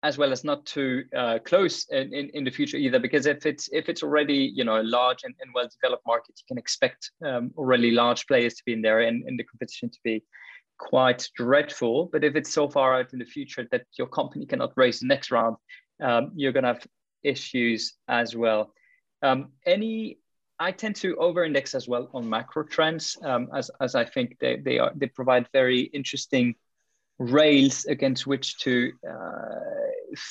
as well as not too uh, close in, in, in, the future either. Because if it's if it's already you know a large and, and well developed market, you can expect um, already large players to be in there and, and the competition to be quite dreadful. But if it's so far out in the future that your company cannot raise the next round, um, you're going to have issues as well. Um, any I tend to over-index as well on macro trends, um, as as I think they they are they provide very interesting rails against which to uh,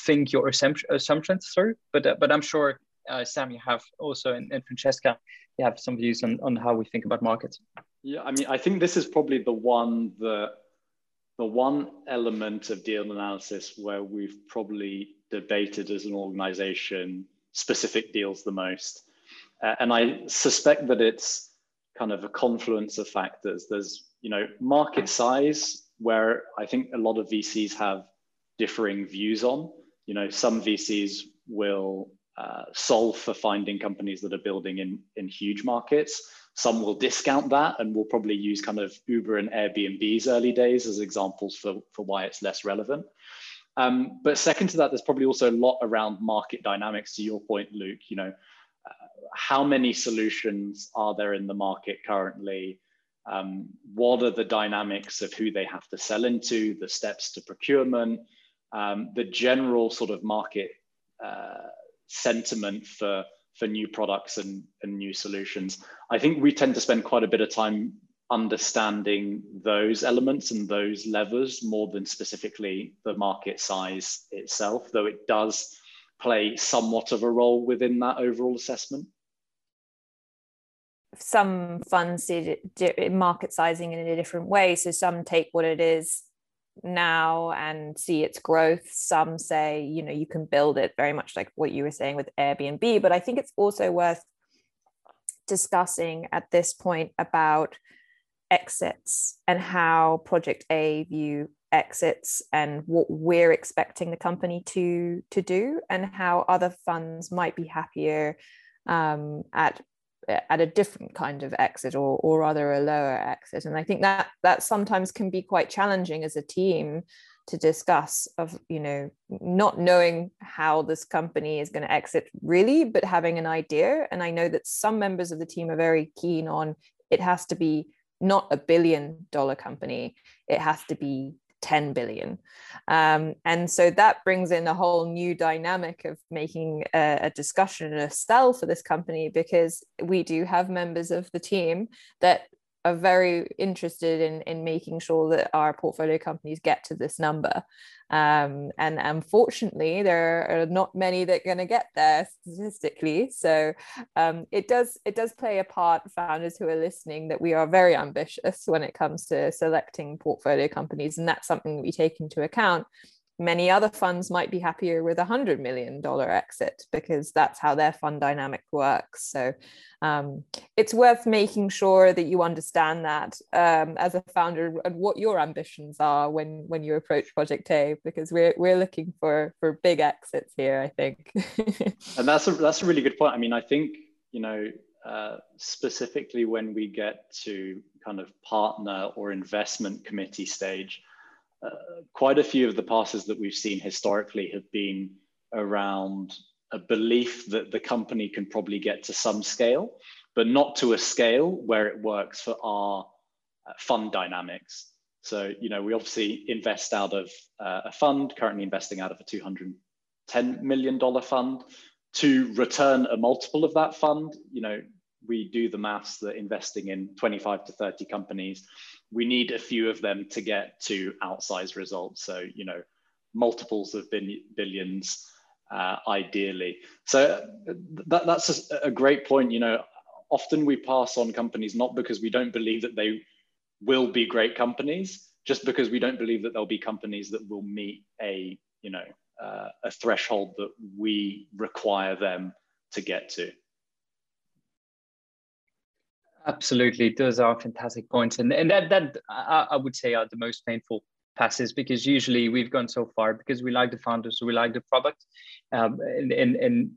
think your assumption, assumptions through. But uh, but I'm sure uh, Sam, you have also and, and Francesca, you have some views on on how we think about markets. Yeah, I mean, I think this is probably the one the the one element of deal analysis where we've probably debated as an organization specific deals the most uh, and I suspect that it's kind of a confluence of factors. There's, you know, market size, where I think a lot of VCs have differing views on. You know, some VCs will uh, solve for finding companies that are building in, in huge markets. Some will discount that and will probably use kind of Uber and Airbnb's early days as examples for, for why it's less relevant. Um, but second to that, there's probably also a lot around market dynamics. To your point, Luke, you know, how many solutions are there in the market currently? Um, what are the dynamics of who they have to sell into, the steps to procurement, um, the general sort of market uh, sentiment for, for new products and, and new solutions. I think we tend to spend quite a bit of time understanding those elements and those levers more than specifically the market size itself, though it does play somewhat of a role within that overall assessment? Some funds see market sizing in a different way. So some take what it is now and see its growth. Some say, you know, you can build it very much like what you were saying with Airbnb. But I think it's also worth discussing at this point about exits and how Project A view exits and what we're expecting the company to to do and how other funds might be happier um, at at a different kind of exit or or rather a lower exit. And i think that that sometimes can be quite challenging as a team to discuss of you know not knowing how this company is going to exit really but having an idea. And i know that some members of the team are very keen on it has to be not a billion dollar company. It has to be 10 billion. Um, and so that brings in a whole new dynamic of making a, a, discussion and a sell for this company because we do have members of the team that are very interested in in making sure that our portfolio companies get to this number. Um, and unfortunately there are not many that are going to get there statistically. So um, it does it does play a part founders who are listening that we are very ambitious when it comes to selecting portfolio companies and that's something we take into account many other funds might be happier with a hundred million dollar exit because that's how their fund dynamic works. So um, it's worth making sure that you understand that um, as a founder and what your ambitions are when when you approach Project A, because we're we're looking for for big exits here. I think. *laughs* and that's a that's a really good point. I mean, I think you know. Uh, specifically when we get to kind of partner or investment committee stage, quite a few of the passes that we've seen historically have been around a belief that the company can probably get to some scale, but not to a scale where it works for our uh, fund dynamics. So, you know, we obviously invest out of uh, a fund, currently investing out of a $210 million fund. To return a multiple of that fund, you know, we do the maths that investing in 25 to 30 companies, we need a few of them to get to outsized results. So, you know, multiples of billions uh, ideally. So that, that's a, a great point. You know, often we pass on companies not because we don't believe that they will be great companies, just because we don't believe that there'll be companies that will meet a, you know, uh, a threshold that we require them to get to. Absolutely, those are fantastic points, and and that that I, I, would say are the most painful passes because usually we've gone so far because we like the founders, we like the product, um, and, and and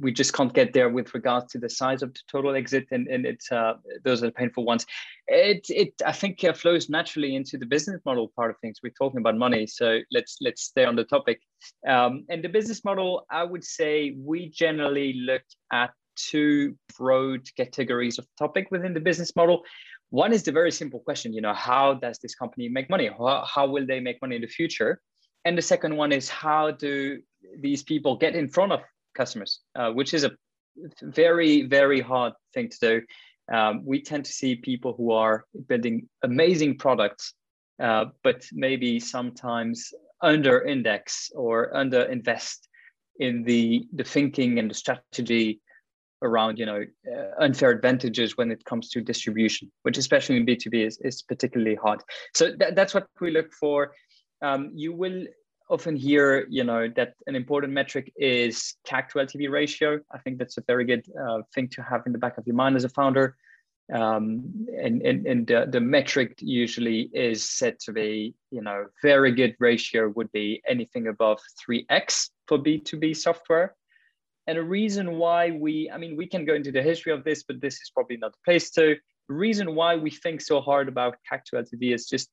we just can't get there with regards to the size of the total exit, and and it's uh, those are the painful ones. It it I think uh, flows naturally into the business model part of things. We're talking about money, so let's let's stay on the topic. Um, and the business model, I would say we generally look at two broad categories of topic within the business model. One is the very simple question, you know, how does this company make money? How, how will they make money in the future? And the second one is how do these people get in front of customers, uh, which is a very, very hard thing to do. Um, we tend to see people who are building amazing products, uh, but maybe sometimes under index or under invest in the the thinking and the strategy around you know uh, unfair advantages when it comes to distribution which especially in b2b is, is particularly hard so th- that's what we look for um, you will often hear you know that an important metric is CAC to LTV ratio. I think that's a very good uh, thing to have in the back of your mind as a founder. Um, and and, and the, the metric usually is said to be you know very good ratio would be anything above 3x for B2B software. And a reason why we, I mean, we can go into the history of this, but this is probably not the place to. The reason why we think so hard about CAC to LTV is just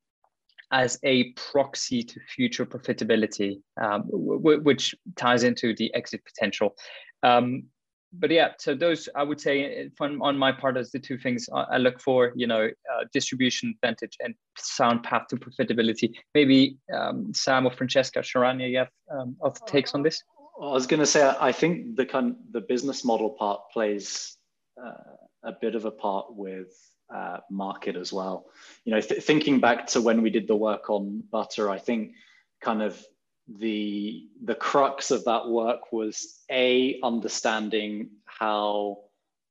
as a proxy to future profitability, um, which ties into the exit potential. Um, but yeah, so those I would say from on my part as the two things I look for, you know, uh, distribution advantage and sound path to profitability. Maybe um, Sam or Francesca, Sharanya, you have um, of takes on this. I was going to say, I think the kind the business model part plays uh, a bit of a part with uh, market as well. You know, th- thinking back to when we did the work on butter, I think kind of the the crux of that work was a understanding how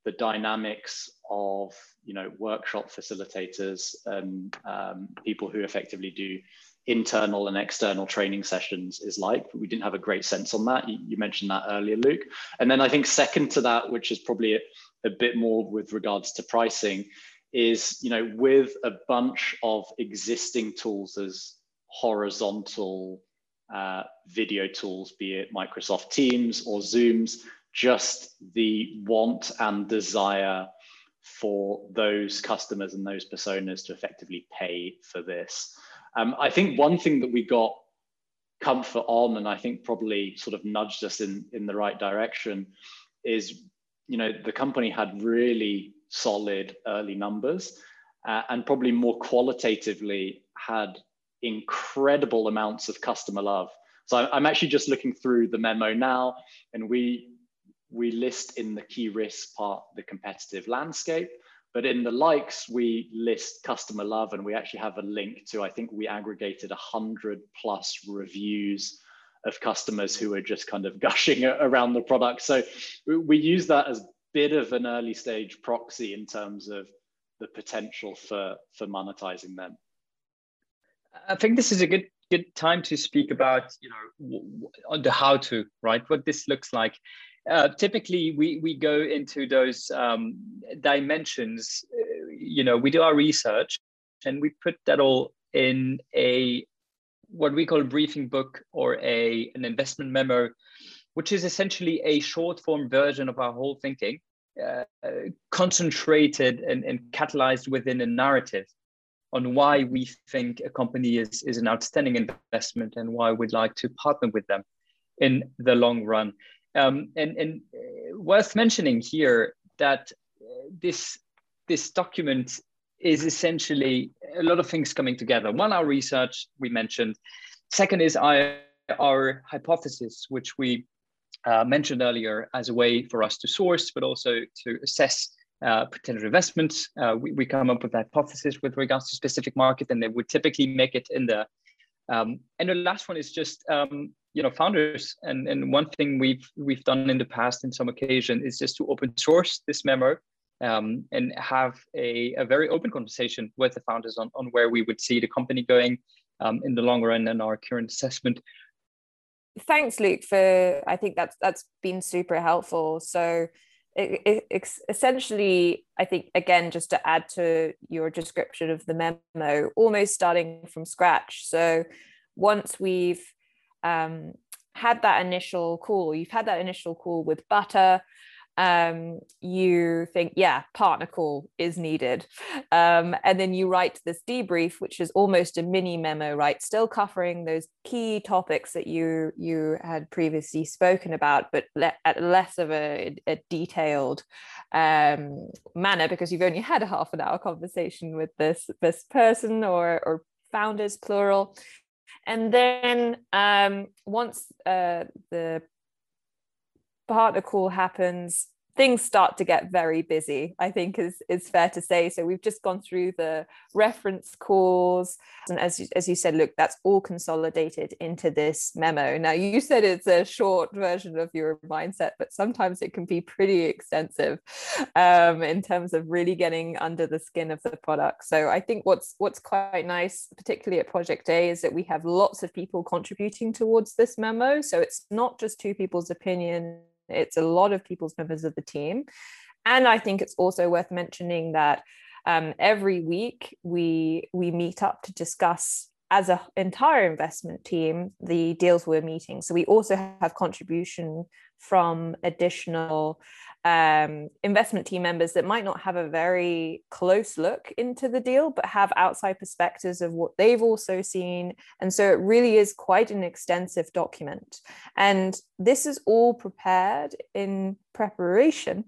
the dynamics of you know workshop facilitators and um, people who effectively do internal and external training sessions is like. But we didn't have a great sense on that. You, you mentioned that earlier, Luke. And then I think second to that, which is probably a, a bit more with regards to pricing, is you know with a bunch of existing tools as horizontal uh, video tools, be it Microsoft Teams or Zooms, just the want and desire for those customers and those personas to effectively pay for this. Um, I think one thing that we got comfort on, and I think probably sort of nudged us in, in the right direction, is you know the company had really solid early numbers, uh, and probably more qualitatively had incredible amounts of customer love. So I'm actually just looking through the memo now, and we we list in the key risk part the competitive landscape But in the likes, we list customer love, and we actually have a link to, I think we aggregated 100 plus reviews of customers who are just kind of *laughs* gushing around the product. So we use that as a bit of an early stage proxy in terms of the potential for for monetizing them. I think this is a good good time to speak about you know the how to right what this looks like. Uh, typically, we we go into those um, dimensions. Uh, you know, we do our research and we put that all in a what we call a briefing book or a an investment memo, which is essentially a short form version of our whole thinking, uh, concentrated and, and catalyzed within a narrative on why we think a company is, is an outstanding investment and why we'd like to partner with them in the long run. Um, and, and uh, worth mentioning here that uh, this, this document is essentially a lot of things coming together. One, our research we mentioned. Second is our, our hypothesis, which we uh, mentioned earlier as a way for us to source, but also to assess uh, potential investments. Uh, we, we come up with hypothesis with regards to specific market, and they would typically make it in the. Um, and the last one is just um, you know founders, and and one thing we've we've done in the past in some occasion is just to open source this memo um, and have a, a very open conversation with the founders on, on where we would see the company going um, in the long run and our current assessment. Thanks, Luke, for I think that's that's been super helpful. So it, it, essentially, I think, again, just to add to your description of the memo, almost starting from scratch. So once we've um, had that initial call, you've had that initial call with Butter, um, you think, yeah, partner call is needed. Um, and then you write this debrief, which is almost a mini memo, right? Still covering those key topics that you you had previously spoken about, but le- at less of a, a detailed um, manner because you've only had a half an hour conversation with this this person or or founders plural. And then um, once uh, the partner call happens things start to get very busy i think is is fair to say. So we've just gone through the reference calls and as you, as you said Luke that's all consolidated into this memo. Now you said it's a short version of your mindset but sometimes it can be pretty extensive um, in terms of really getting under the skin of the product. So i think what's what's quite nice particularly at project a is that we have lots of people contributing towards this memo. So it's not just two people's opinion it's a lot of people's members of the team. And I think it's also worth mentioning that um, every week we we meet up to discuss as an entire investment team the deals we're meeting. So we also have contribution from additional um, investment team members that might not have a very close look into the deal, but have outside perspectives of what they've also seen. And so it really is quite an extensive document. And this is all prepared in preparation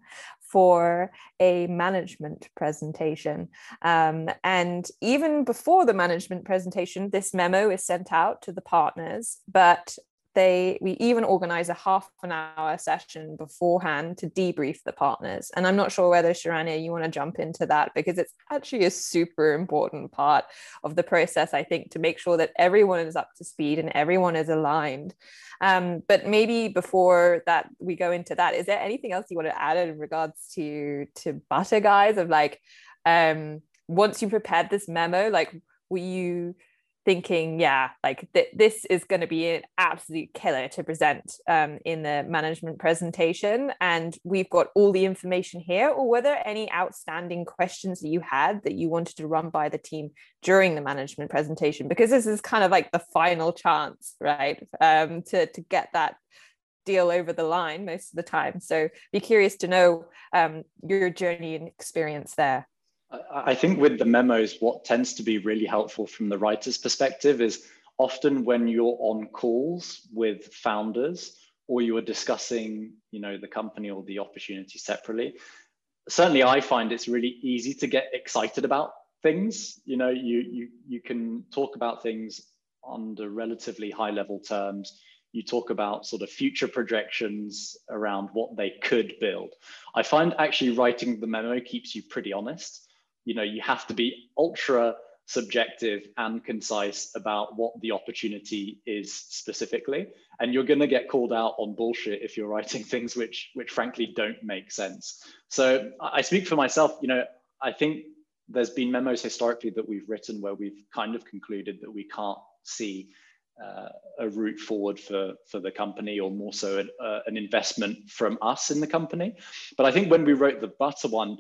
for a management presentation. Um, and even before the management presentation, this memo is sent out to the partners, but they we even organize a half an hour session beforehand to debrief the partners. And i'm not sure whether sharanya you want to jump into that because it's actually a super important part of the process i think to make sure that everyone is up to speed and everyone is aligned. Um, but maybe before that we go into that is there anything else you want to add in regards to to butter guys of like um, once you prepared this memo like were you thinking, yeah, like th- this is going to be an absolute killer to present um, in the management presentation. And we've got all the information here. Or were there any outstanding questions that you had that you wanted to run by the team during the management presentation? Because this is kind of like the final chance, right, um, to, to get that deal over the line most of the time. So be curious to know um, your journey and experience there. I think with the memos, what tends to be really helpful from the writer's perspective is often when you're on calls with founders or you are discussing, you know, the company or the opportunity separately. Certainly, I find it's really easy to get excited about things. You know, you you you can talk about things under relatively high level terms. you talk about sort of future projections around what they could build. I find actually writing the memo keeps you pretty honest. You know, you have to be ultra subjective and concise about what the opportunity is specifically. And you're going to get called out on bullshit if you're writing *laughs* things which which frankly don't make sense. So i speak for myself you know i think there's been memos historically that we've written where we've kind of concluded that we can't see uh, a route forward for for the company or more so an, uh, an investment from us in the company. But i think when we wrote the butter one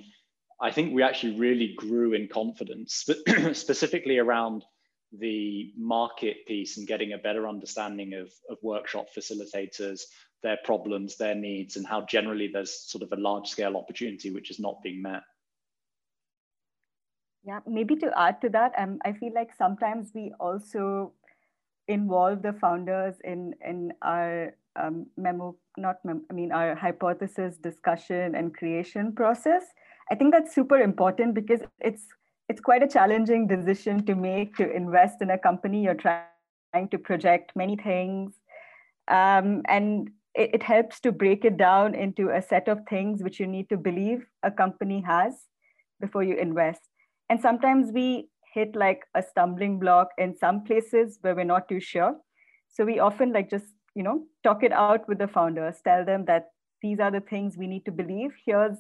I think we actually really grew in confidence, *clears throat* specifically around the market piece and getting a better understanding of, of workshop facilitators, their problems, their needs, and how generally there's sort of a large scale opportunity which is not being met. Yeah, maybe to add to that, um, I feel like sometimes we also involve the founders in in our um, memo, not mem- I mean our hypothesis discussion and creation process I think that's super important because it's it's quite a challenging decision to make to invest in a company. You're trying to project many things, um, and it, it helps to break it down into a set of things which you need to believe a company has before you invest. And sometimes we hit like a stumbling block in some places where we're not too sure. So we often like just you know talk it out with the founders, tell them that these are the things we need to believe. Here's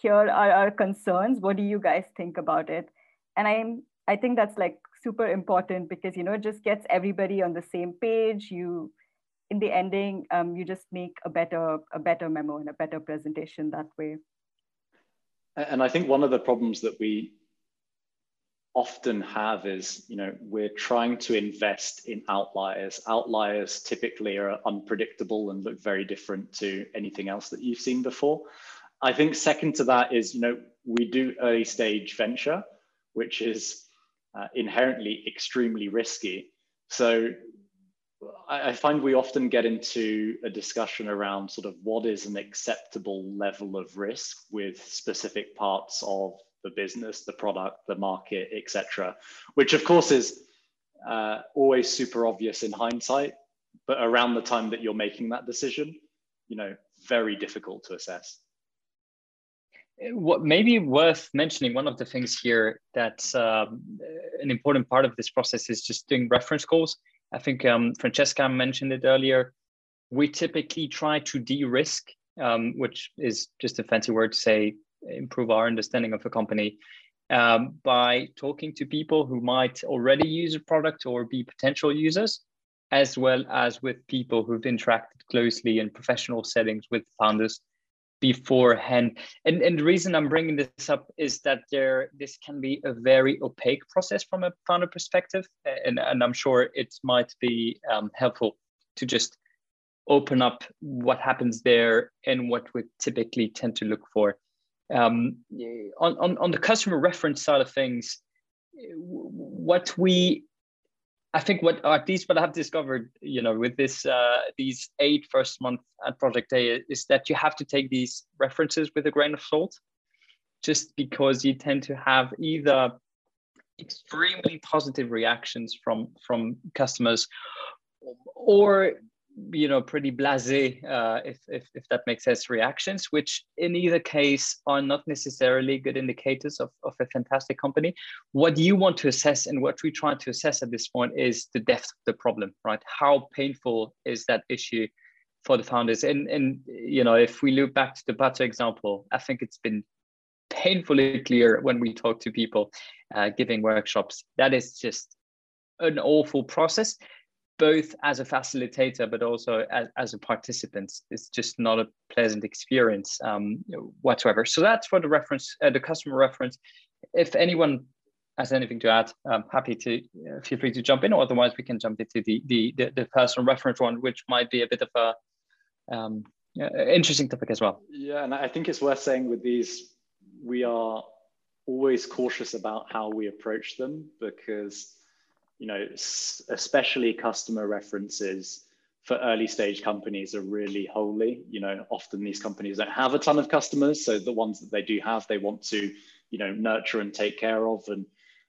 here are our concerns what do you guys think about it? And i'm i think that's like super important because you know it just gets everybody on the same page. You in the ending um, you just make a better a better memo and a better presentation that way. And i think one of the problems that we often have is you know we're trying to invest in outliers. Outliers typically are unpredictable and look very different to anything else that you've seen before I think second to that is, you know, we do early stage venture, which is uh, inherently extremely risky. So I, I find we often get into a discussion around sort of what is an acceptable level of risk with specific parts of the business, the product, the market, etc., which of course is uh, always super obvious in hindsight, but around the time that you're making that decision, you know, very difficult to assess what maybe worth mentioning one of the things here that's um, an important part of this process is just doing reference calls. I think um, francesca mentioned it earlier. We typically try to de-risk um, which is just a fancy word to say improve our understanding of a company um, by talking to people who might already use a product or be potential users as well as with people who've interacted closely in professional settings with founders beforehand. And, and the reason I'm bringing this up is that there this can be a very opaque process from a founder perspective, and, and I'm sure it might be um, helpful to just open up what happens there and what we typically tend to look for. Um, on, on, on the customer reference side of things, what we I think what at least what I've discovered, you know, with this uh, these eight first month at Project A is that you have to take these references with a grain of salt, just because you tend to have either extremely positive reactions from from customers, or you know pretty blasé uh, if, if if that makes sense reactions which in either case are not necessarily good indicators of, of a fantastic company. What you want to assess and what we try to assess at this point is the depth of the problem right? How painful is that issue for the founders? And and you know if we look back to the butter example i think it's been painfully clear when we talk to people uh, giving workshops. That is just an awful process both as a facilitator but also as, as a participant it's just not a pleasant experience um, whatsoever. So that's for the reference uh, the customer reference. If anyone has anything to add i'm happy to uh, feel free to jump in otherwise we can jump into the the the, the personal reference one which might be a bit of a um, interesting topic as well. Yeah and i think it's worth saying with these we are always cautious about how we approach them because you know, especially customer references for early stage companies are really holy. You know, often these companies don't have a ton of customers, so the ones that they do have, they want to, you know, nurture and take care of. And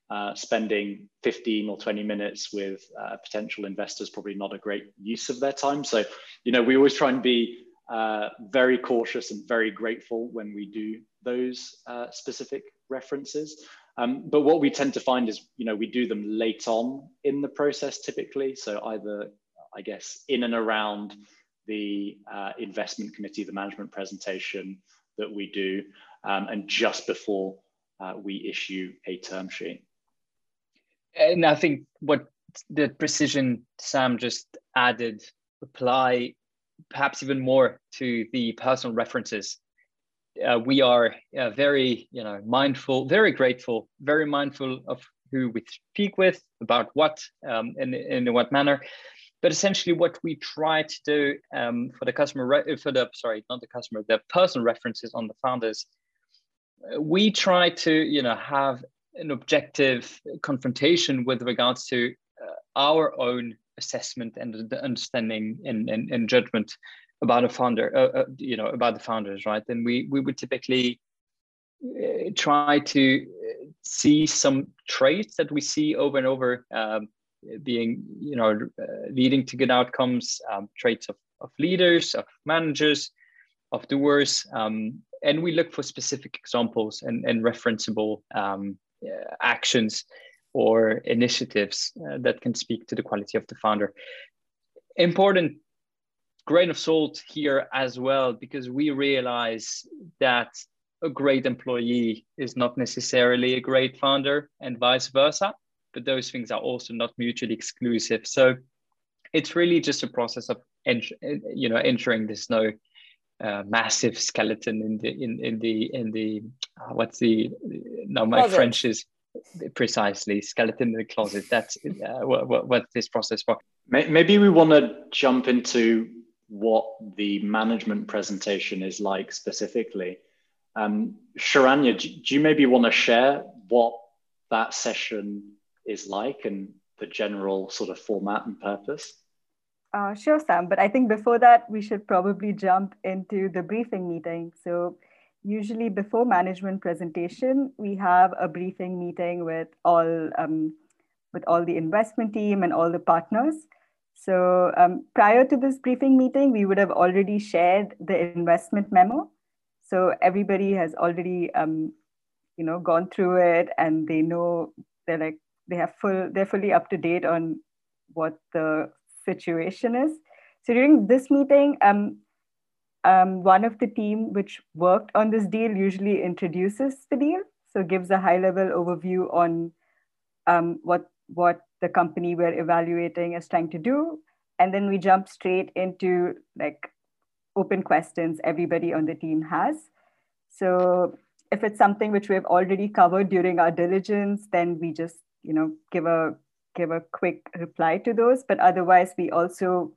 uh, spending 15 or 20 minutes with uh, potential investors probably not a great use of their time. So, you know, we always try and be uh, very cautious and very grateful when we do those uh, specific references. Um, but what we tend to find is, you know, we do them late on in the process typically. So either, I guess, in and around the uh, investment committee, the management presentation that we do, um, and just before uh, we issue a term sheet. And I think what the precision Sam just added apply perhaps even more to the personal references. Uh, we are uh, very, you know, mindful, very grateful, very mindful of who we speak with, about what, um, and in what manner. But essentially, what we try to do um, for the customer, for the sorry, not the customer, the personal references on the founders, uh, we try to, you know, have an objective confrontation with regards to uh, our own assessment and understanding and, and, and judgment about a founder, uh, uh, you know, about the founders, right? Then we we would typically uh, try to uh, see some traits that we see over and over, um, being you know uh, leading to good outcomes, um, traits of of leaders, of managers, of doers, um, and we look for specific examples and and referenceable um, actions or initiatives uh, that can speak to the quality of the founder. Important grain of salt here as well, because we realize that a great employee is not necessarily a great founder and vice versa, but those things are also not mutually exclusive. So it's really just a process of you know entering this no uh, massive skeleton in the in in the in the uh, what's the no my French is precisely skeleton in the closet. That's uh, what, what this process for. Maybe we want to jump into what the management presentation is like specifically um, Sharanya, do you maybe want to share what that session is like and the general sort of format and purpose? Uh, sure, Sam. But I think before that, we should probably jump into the briefing meeting. So usually before management presentation, we have a briefing meeting with all um, with all the investment team and all the partners. So um, prior to this briefing meeting, we would have already shared the investment memo. So everybody has already, um, you know, gone through it, and they know they're like they have full they're fully up to date on what the situation is. So during this meeting, um, um, one of the team which worked on this deal usually introduces the deal, so gives a high level overview on um, what what the company we're evaluating is trying to do, and then we jump straight into like open questions everybody on the team has. So if it's something which we've already covered during our diligence, then we just you know give a give a quick reply to those. But otherwise, we also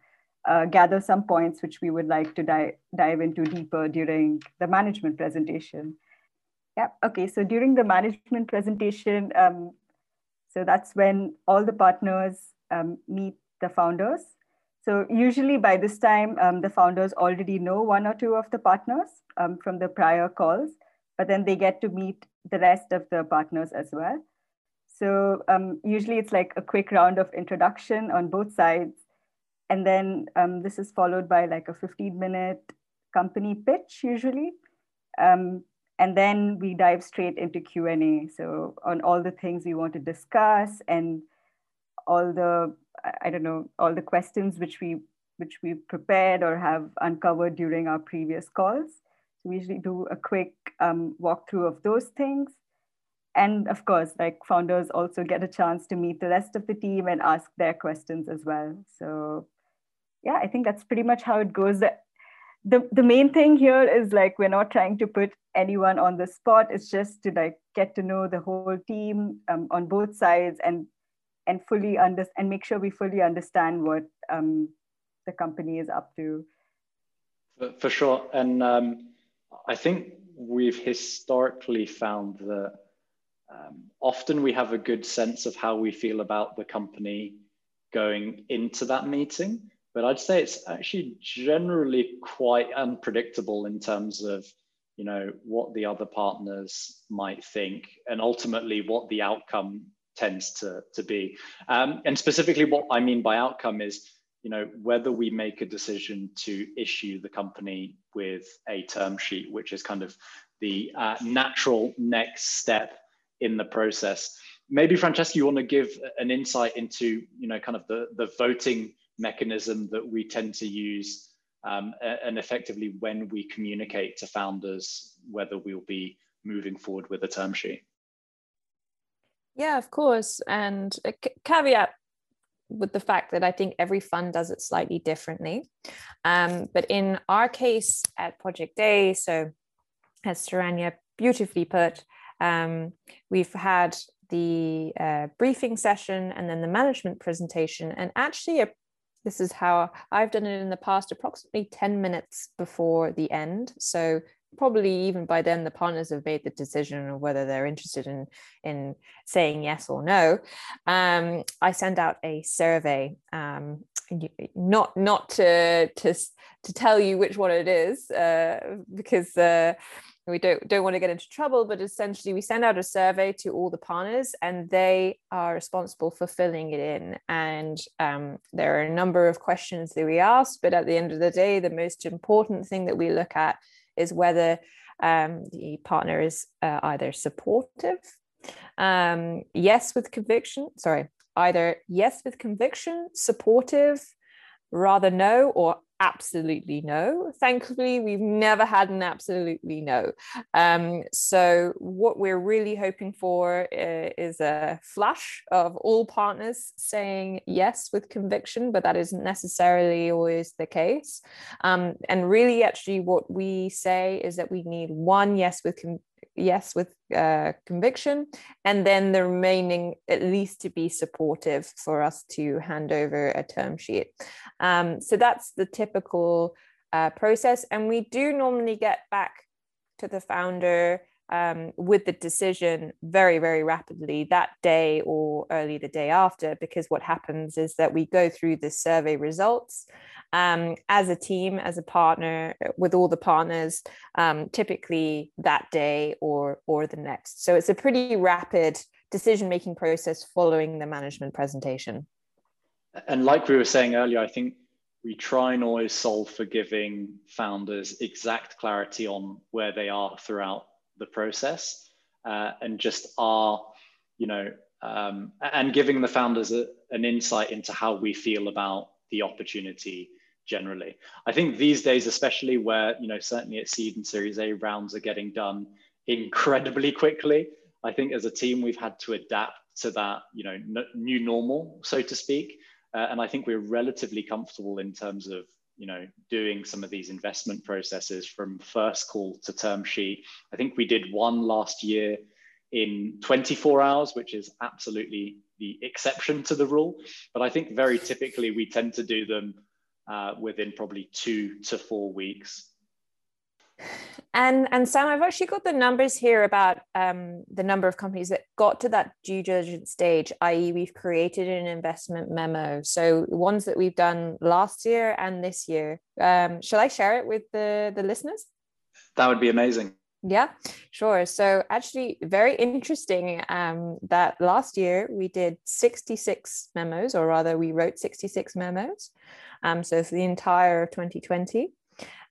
uh, gather some points which we would like to di- dive into deeper during the management presentation. Yeah, okay, so during the management presentation, um, so that's when all the partners um, meet the founders. So usually by this time, um, the founders already know one or two of the partners um, from the prior calls, but then they get to meet the rest of the partners as well. So um, usually it's like a quick round of introduction on both sides and then um, this is followed by like a 15 minute company pitch usually. Um, and then we dive straight into Q&A. So on all the things we want to discuss and all the, I don't know, all the questions which we which we prepared or have uncovered during our previous calls. So we usually do a quick um, walkthrough of those things. And of course, like founders also get a chance to meet the rest of the team and ask their questions as well. So yeah, I think that's pretty much how it goes. The, the main thing here is like we're not trying to put anyone on the spot. It's just to like get to know the whole team um, on both sides and and fully under and make sure we fully understand what um, the company is up to. For, sure, and um, I think we've historically found that um, often we have a good sense of how we feel about the company going into that meeting but I'd say it's actually generally quite unpredictable in terms of you know what the other partners might think and ultimately what the outcome tends to, to be. Um, and specifically what I mean by outcome is, you know, whether we make a decision to issue the company with a term sheet, which is kind of the uh, natural next step in the process. Maybe Francesca, you want to give an insight into, you know, kind of the, the voting mechanism that we tend to use um, and effectively when we communicate to founders whether we'll be moving forward with a term sheet. Yeah, of course. And a caveat with the fact that I think every fund does it slightly differently. Um, but in our case at Project A, so as Sharanya beautifully put, um, we've had the uh, briefing session and then the management presentation. And actually, a, this is how I've done it in the past, approximately 10 minutes before the end. So probably even by then the partners have made the decision of whether they're interested in in saying yes or no um, i send out a survey um, not not to to to tell you which one it is uh, because uh, we don't don't want to get into trouble but essentially we send out a survey to all the partners and they are responsible for filling it in. And um, there are a number of questions that we ask but at the end of the day the most important thing that we look at is whether um, the partner is uh, either supportive, um, yes with conviction, sorry, either yes with conviction, supportive, rather no, or absolutely no. Thankfully, we've never had an absolutely no. Um, so, what we're really hoping for uh, is a flush of all partners saying yes with conviction, but that isn't necessarily always the case. Um, and really, actually, what we say is that we need one yes with con- yes with uh, conviction, and then the remaining at least to be supportive for us to hand over a term sheet. Um, so that's the typical uh, process, and we do normally get back to the founder um, with the decision very, very rapidly that day or early the day after, because what happens is that we go through the survey results um, as a team, as a partner with all the partners, um, typically that day or or the next. So it's a pretty rapid decision making process following the management presentation. And like we were saying earlier, I think we try and always solve for giving founders exact clarity on where they are throughout the process uh, and just are, you know, um, and giving the founders a, an insight into how we feel about the opportunity generally. I think these days, especially where, you know, certainly at seed and series A rounds are getting done incredibly quickly. I think as a team, we've had to adapt to that, you know, n- new normal, so to speak. Uh, and I think we're relatively comfortable in terms of, you know, doing some of these investment processes from first call to term sheet. I think we did one last year in 24 hours, which is absolutely the exception to the rule. But I think very typically we tend to do them uh, within probably two to four weeks. And and Sam, I've actually got the numbers here about um, the number of companies that got to that due diligence stage, i.e., we've created an investment memo. So ones that we've done last year and this year. Um, shall I share it with the the listeners? That would be amazing. Yeah, sure. So actually, very interesting um, that last year we did 66 memos, or rather, we wrote 66 memos. Um, so for the entire of 2020.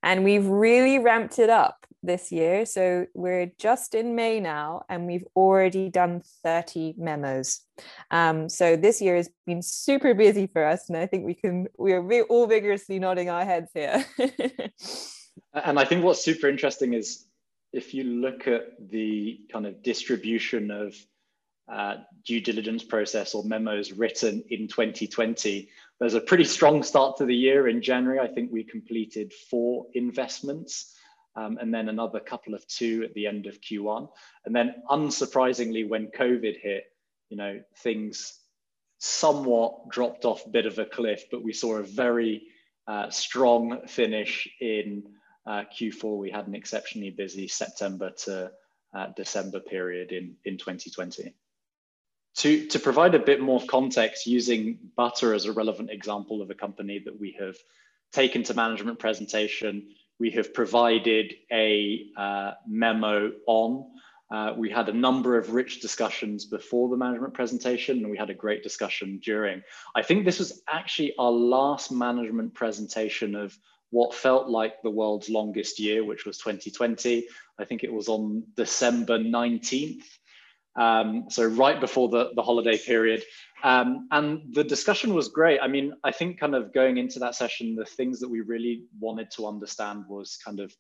And we've really ramped it up this year. So we're just in May now, and we've already done 30 memos. Um, so this year has been super busy for us, and I think we can we're all vigorously nodding our heads here. *laughs* and I think what's super interesting is if you look at the kind of distribution of uh, due diligence process or memos written in 2020, there's a pretty strong start to the year. In January, I think we completed four investments. Um, and then another couple of two at the end of Q1. And then, unsurprisingly, when COVID hit, you know, things somewhat dropped off a bit of a cliff, but we saw a very uh, strong finish in uh, Q4. We had an exceptionally busy September to uh, December period in, in 2020. To, to provide a bit more context, using Butter as a relevant example of a company that we have taken to management presentation, we have provided a uh, memo on. Uh, we had a number of rich discussions before the management presentation, and we had a great discussion during. I think this was actually our last management presentation of what felt like the world's longest year, which was 2020. I think it was on December 19th. Um, so right before the, the holiday period. Um, and the discussion was great. I mean, I think kind of going into that session, the things that we really wanted to understand was kind of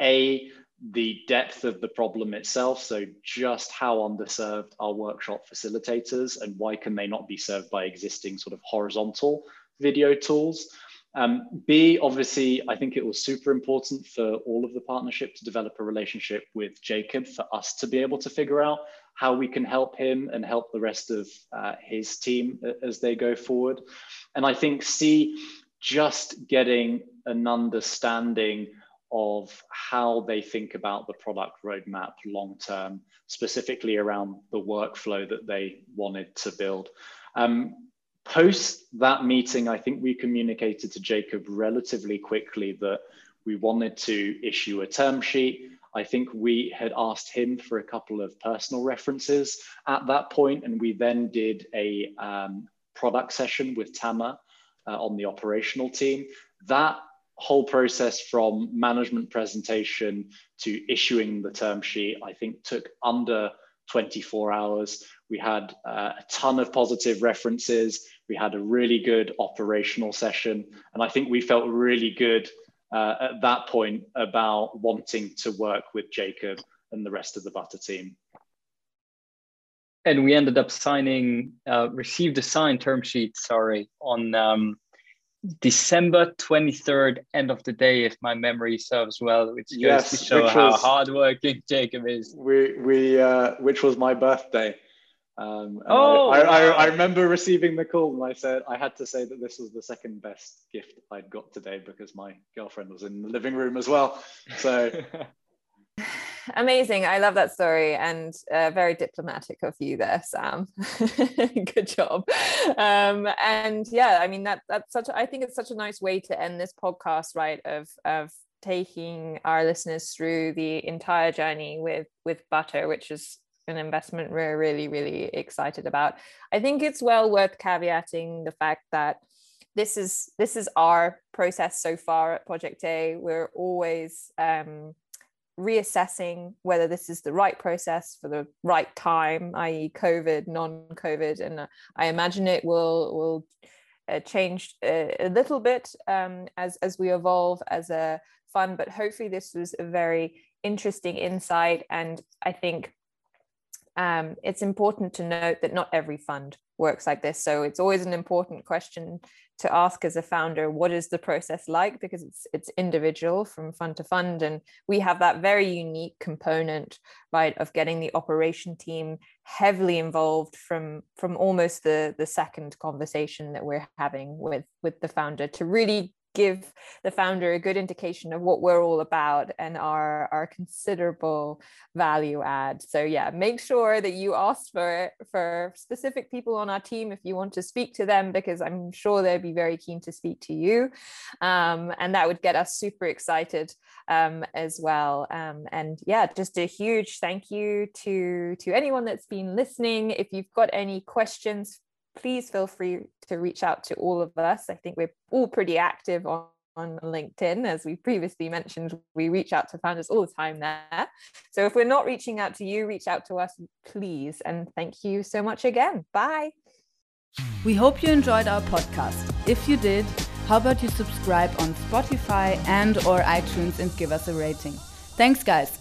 A, the depth of the problem itself. So just how underserved are workshop facilitators and why can they not be served by existing sort of horizontal video tools? Um, B, obviously, I think it was super important for all of the partnership to develop a relationship with Jacob for us to be able to figure out how we can help him and help the rest of uh, his team as they go forward. And I think C, just getting an understanding of how they think about the product roadmap long term, specifically around the workflow that they wanted to build. Um, post that meeting, I think we communicated to Jacob relatively quickly that we wanted to issue a term sheet. I think we had asked him for a couple of personal references at that point, and we then did a um, product session with Tama uh, on the operational team. That whole process from management presentation to issuing the term sheet, I think took under 24 hours. We had uh, a ton of positive references. We had a really good operational session. And I think we felt really good uh, at that point about wanting to work with Jacob and the rest of the Butter team. And we ended up signing, uh, received a signed term sheet, sorry, on um, December 23rd, end of the day, if my memory serves well, which yes, goes to show how was, hardworking Jacob is. We, we, uh, which was my birthday. Um, oh, I, I, I, remember receiving the call and I said I had to say that this was the second best gift I'd got today because my girlfriend was in the living room as well. So *laughs* amazing. I love that story and uh, very diplomatic of you there, Sam. *laughs* Good job. Um, and yeah, I mean that that's such. I think it's such a nice way to end this podcast, right? Of of taking our listeners through the entire journey with with butter which is an investment we're really, really excited about. I think it's well worth caveating the fact that this is this is our process so far at Project A. We're always um, reassessing whether this is the right process for the right time, i.e., COVID, non-COVID, and uh, I imagine it will will uh, change a, a, little bit um, as as we evolve as a fund. But hopefully, this was a very interesting insight, and I think um, it's important to note that not every fund works like this. So it's always an important question to ask as a founder, what is the process like? Because it's it's individual from fund to fund. And we have that very unique component, right, of getting the operation team heavily involved from from almost the the second conversation that we're having with with the founder to really give the founder a good indication of what we're all about and our our considerable value add. So yeah make sure that you ask for for specific people on our team if you want to speak to them because i'm sure they'd be very keen to speak to you. Um, and that would get us super excited um, as well. Um, and yeah just a huge thank you to to anyone that's been listening. If you've got any questions please feel free to reach out to all of us. I think we're all pretty active on, on LinkedIn. As we previously mentioned, we reach out to founders all the time there. So if we're not reaching out to you, reach out to us, please. And thank you so much again. Bye. We hope you enjoyed our podcast. If you did, how about you subscribe on Spotify and or iTunes and give us a rating. Thanks guys.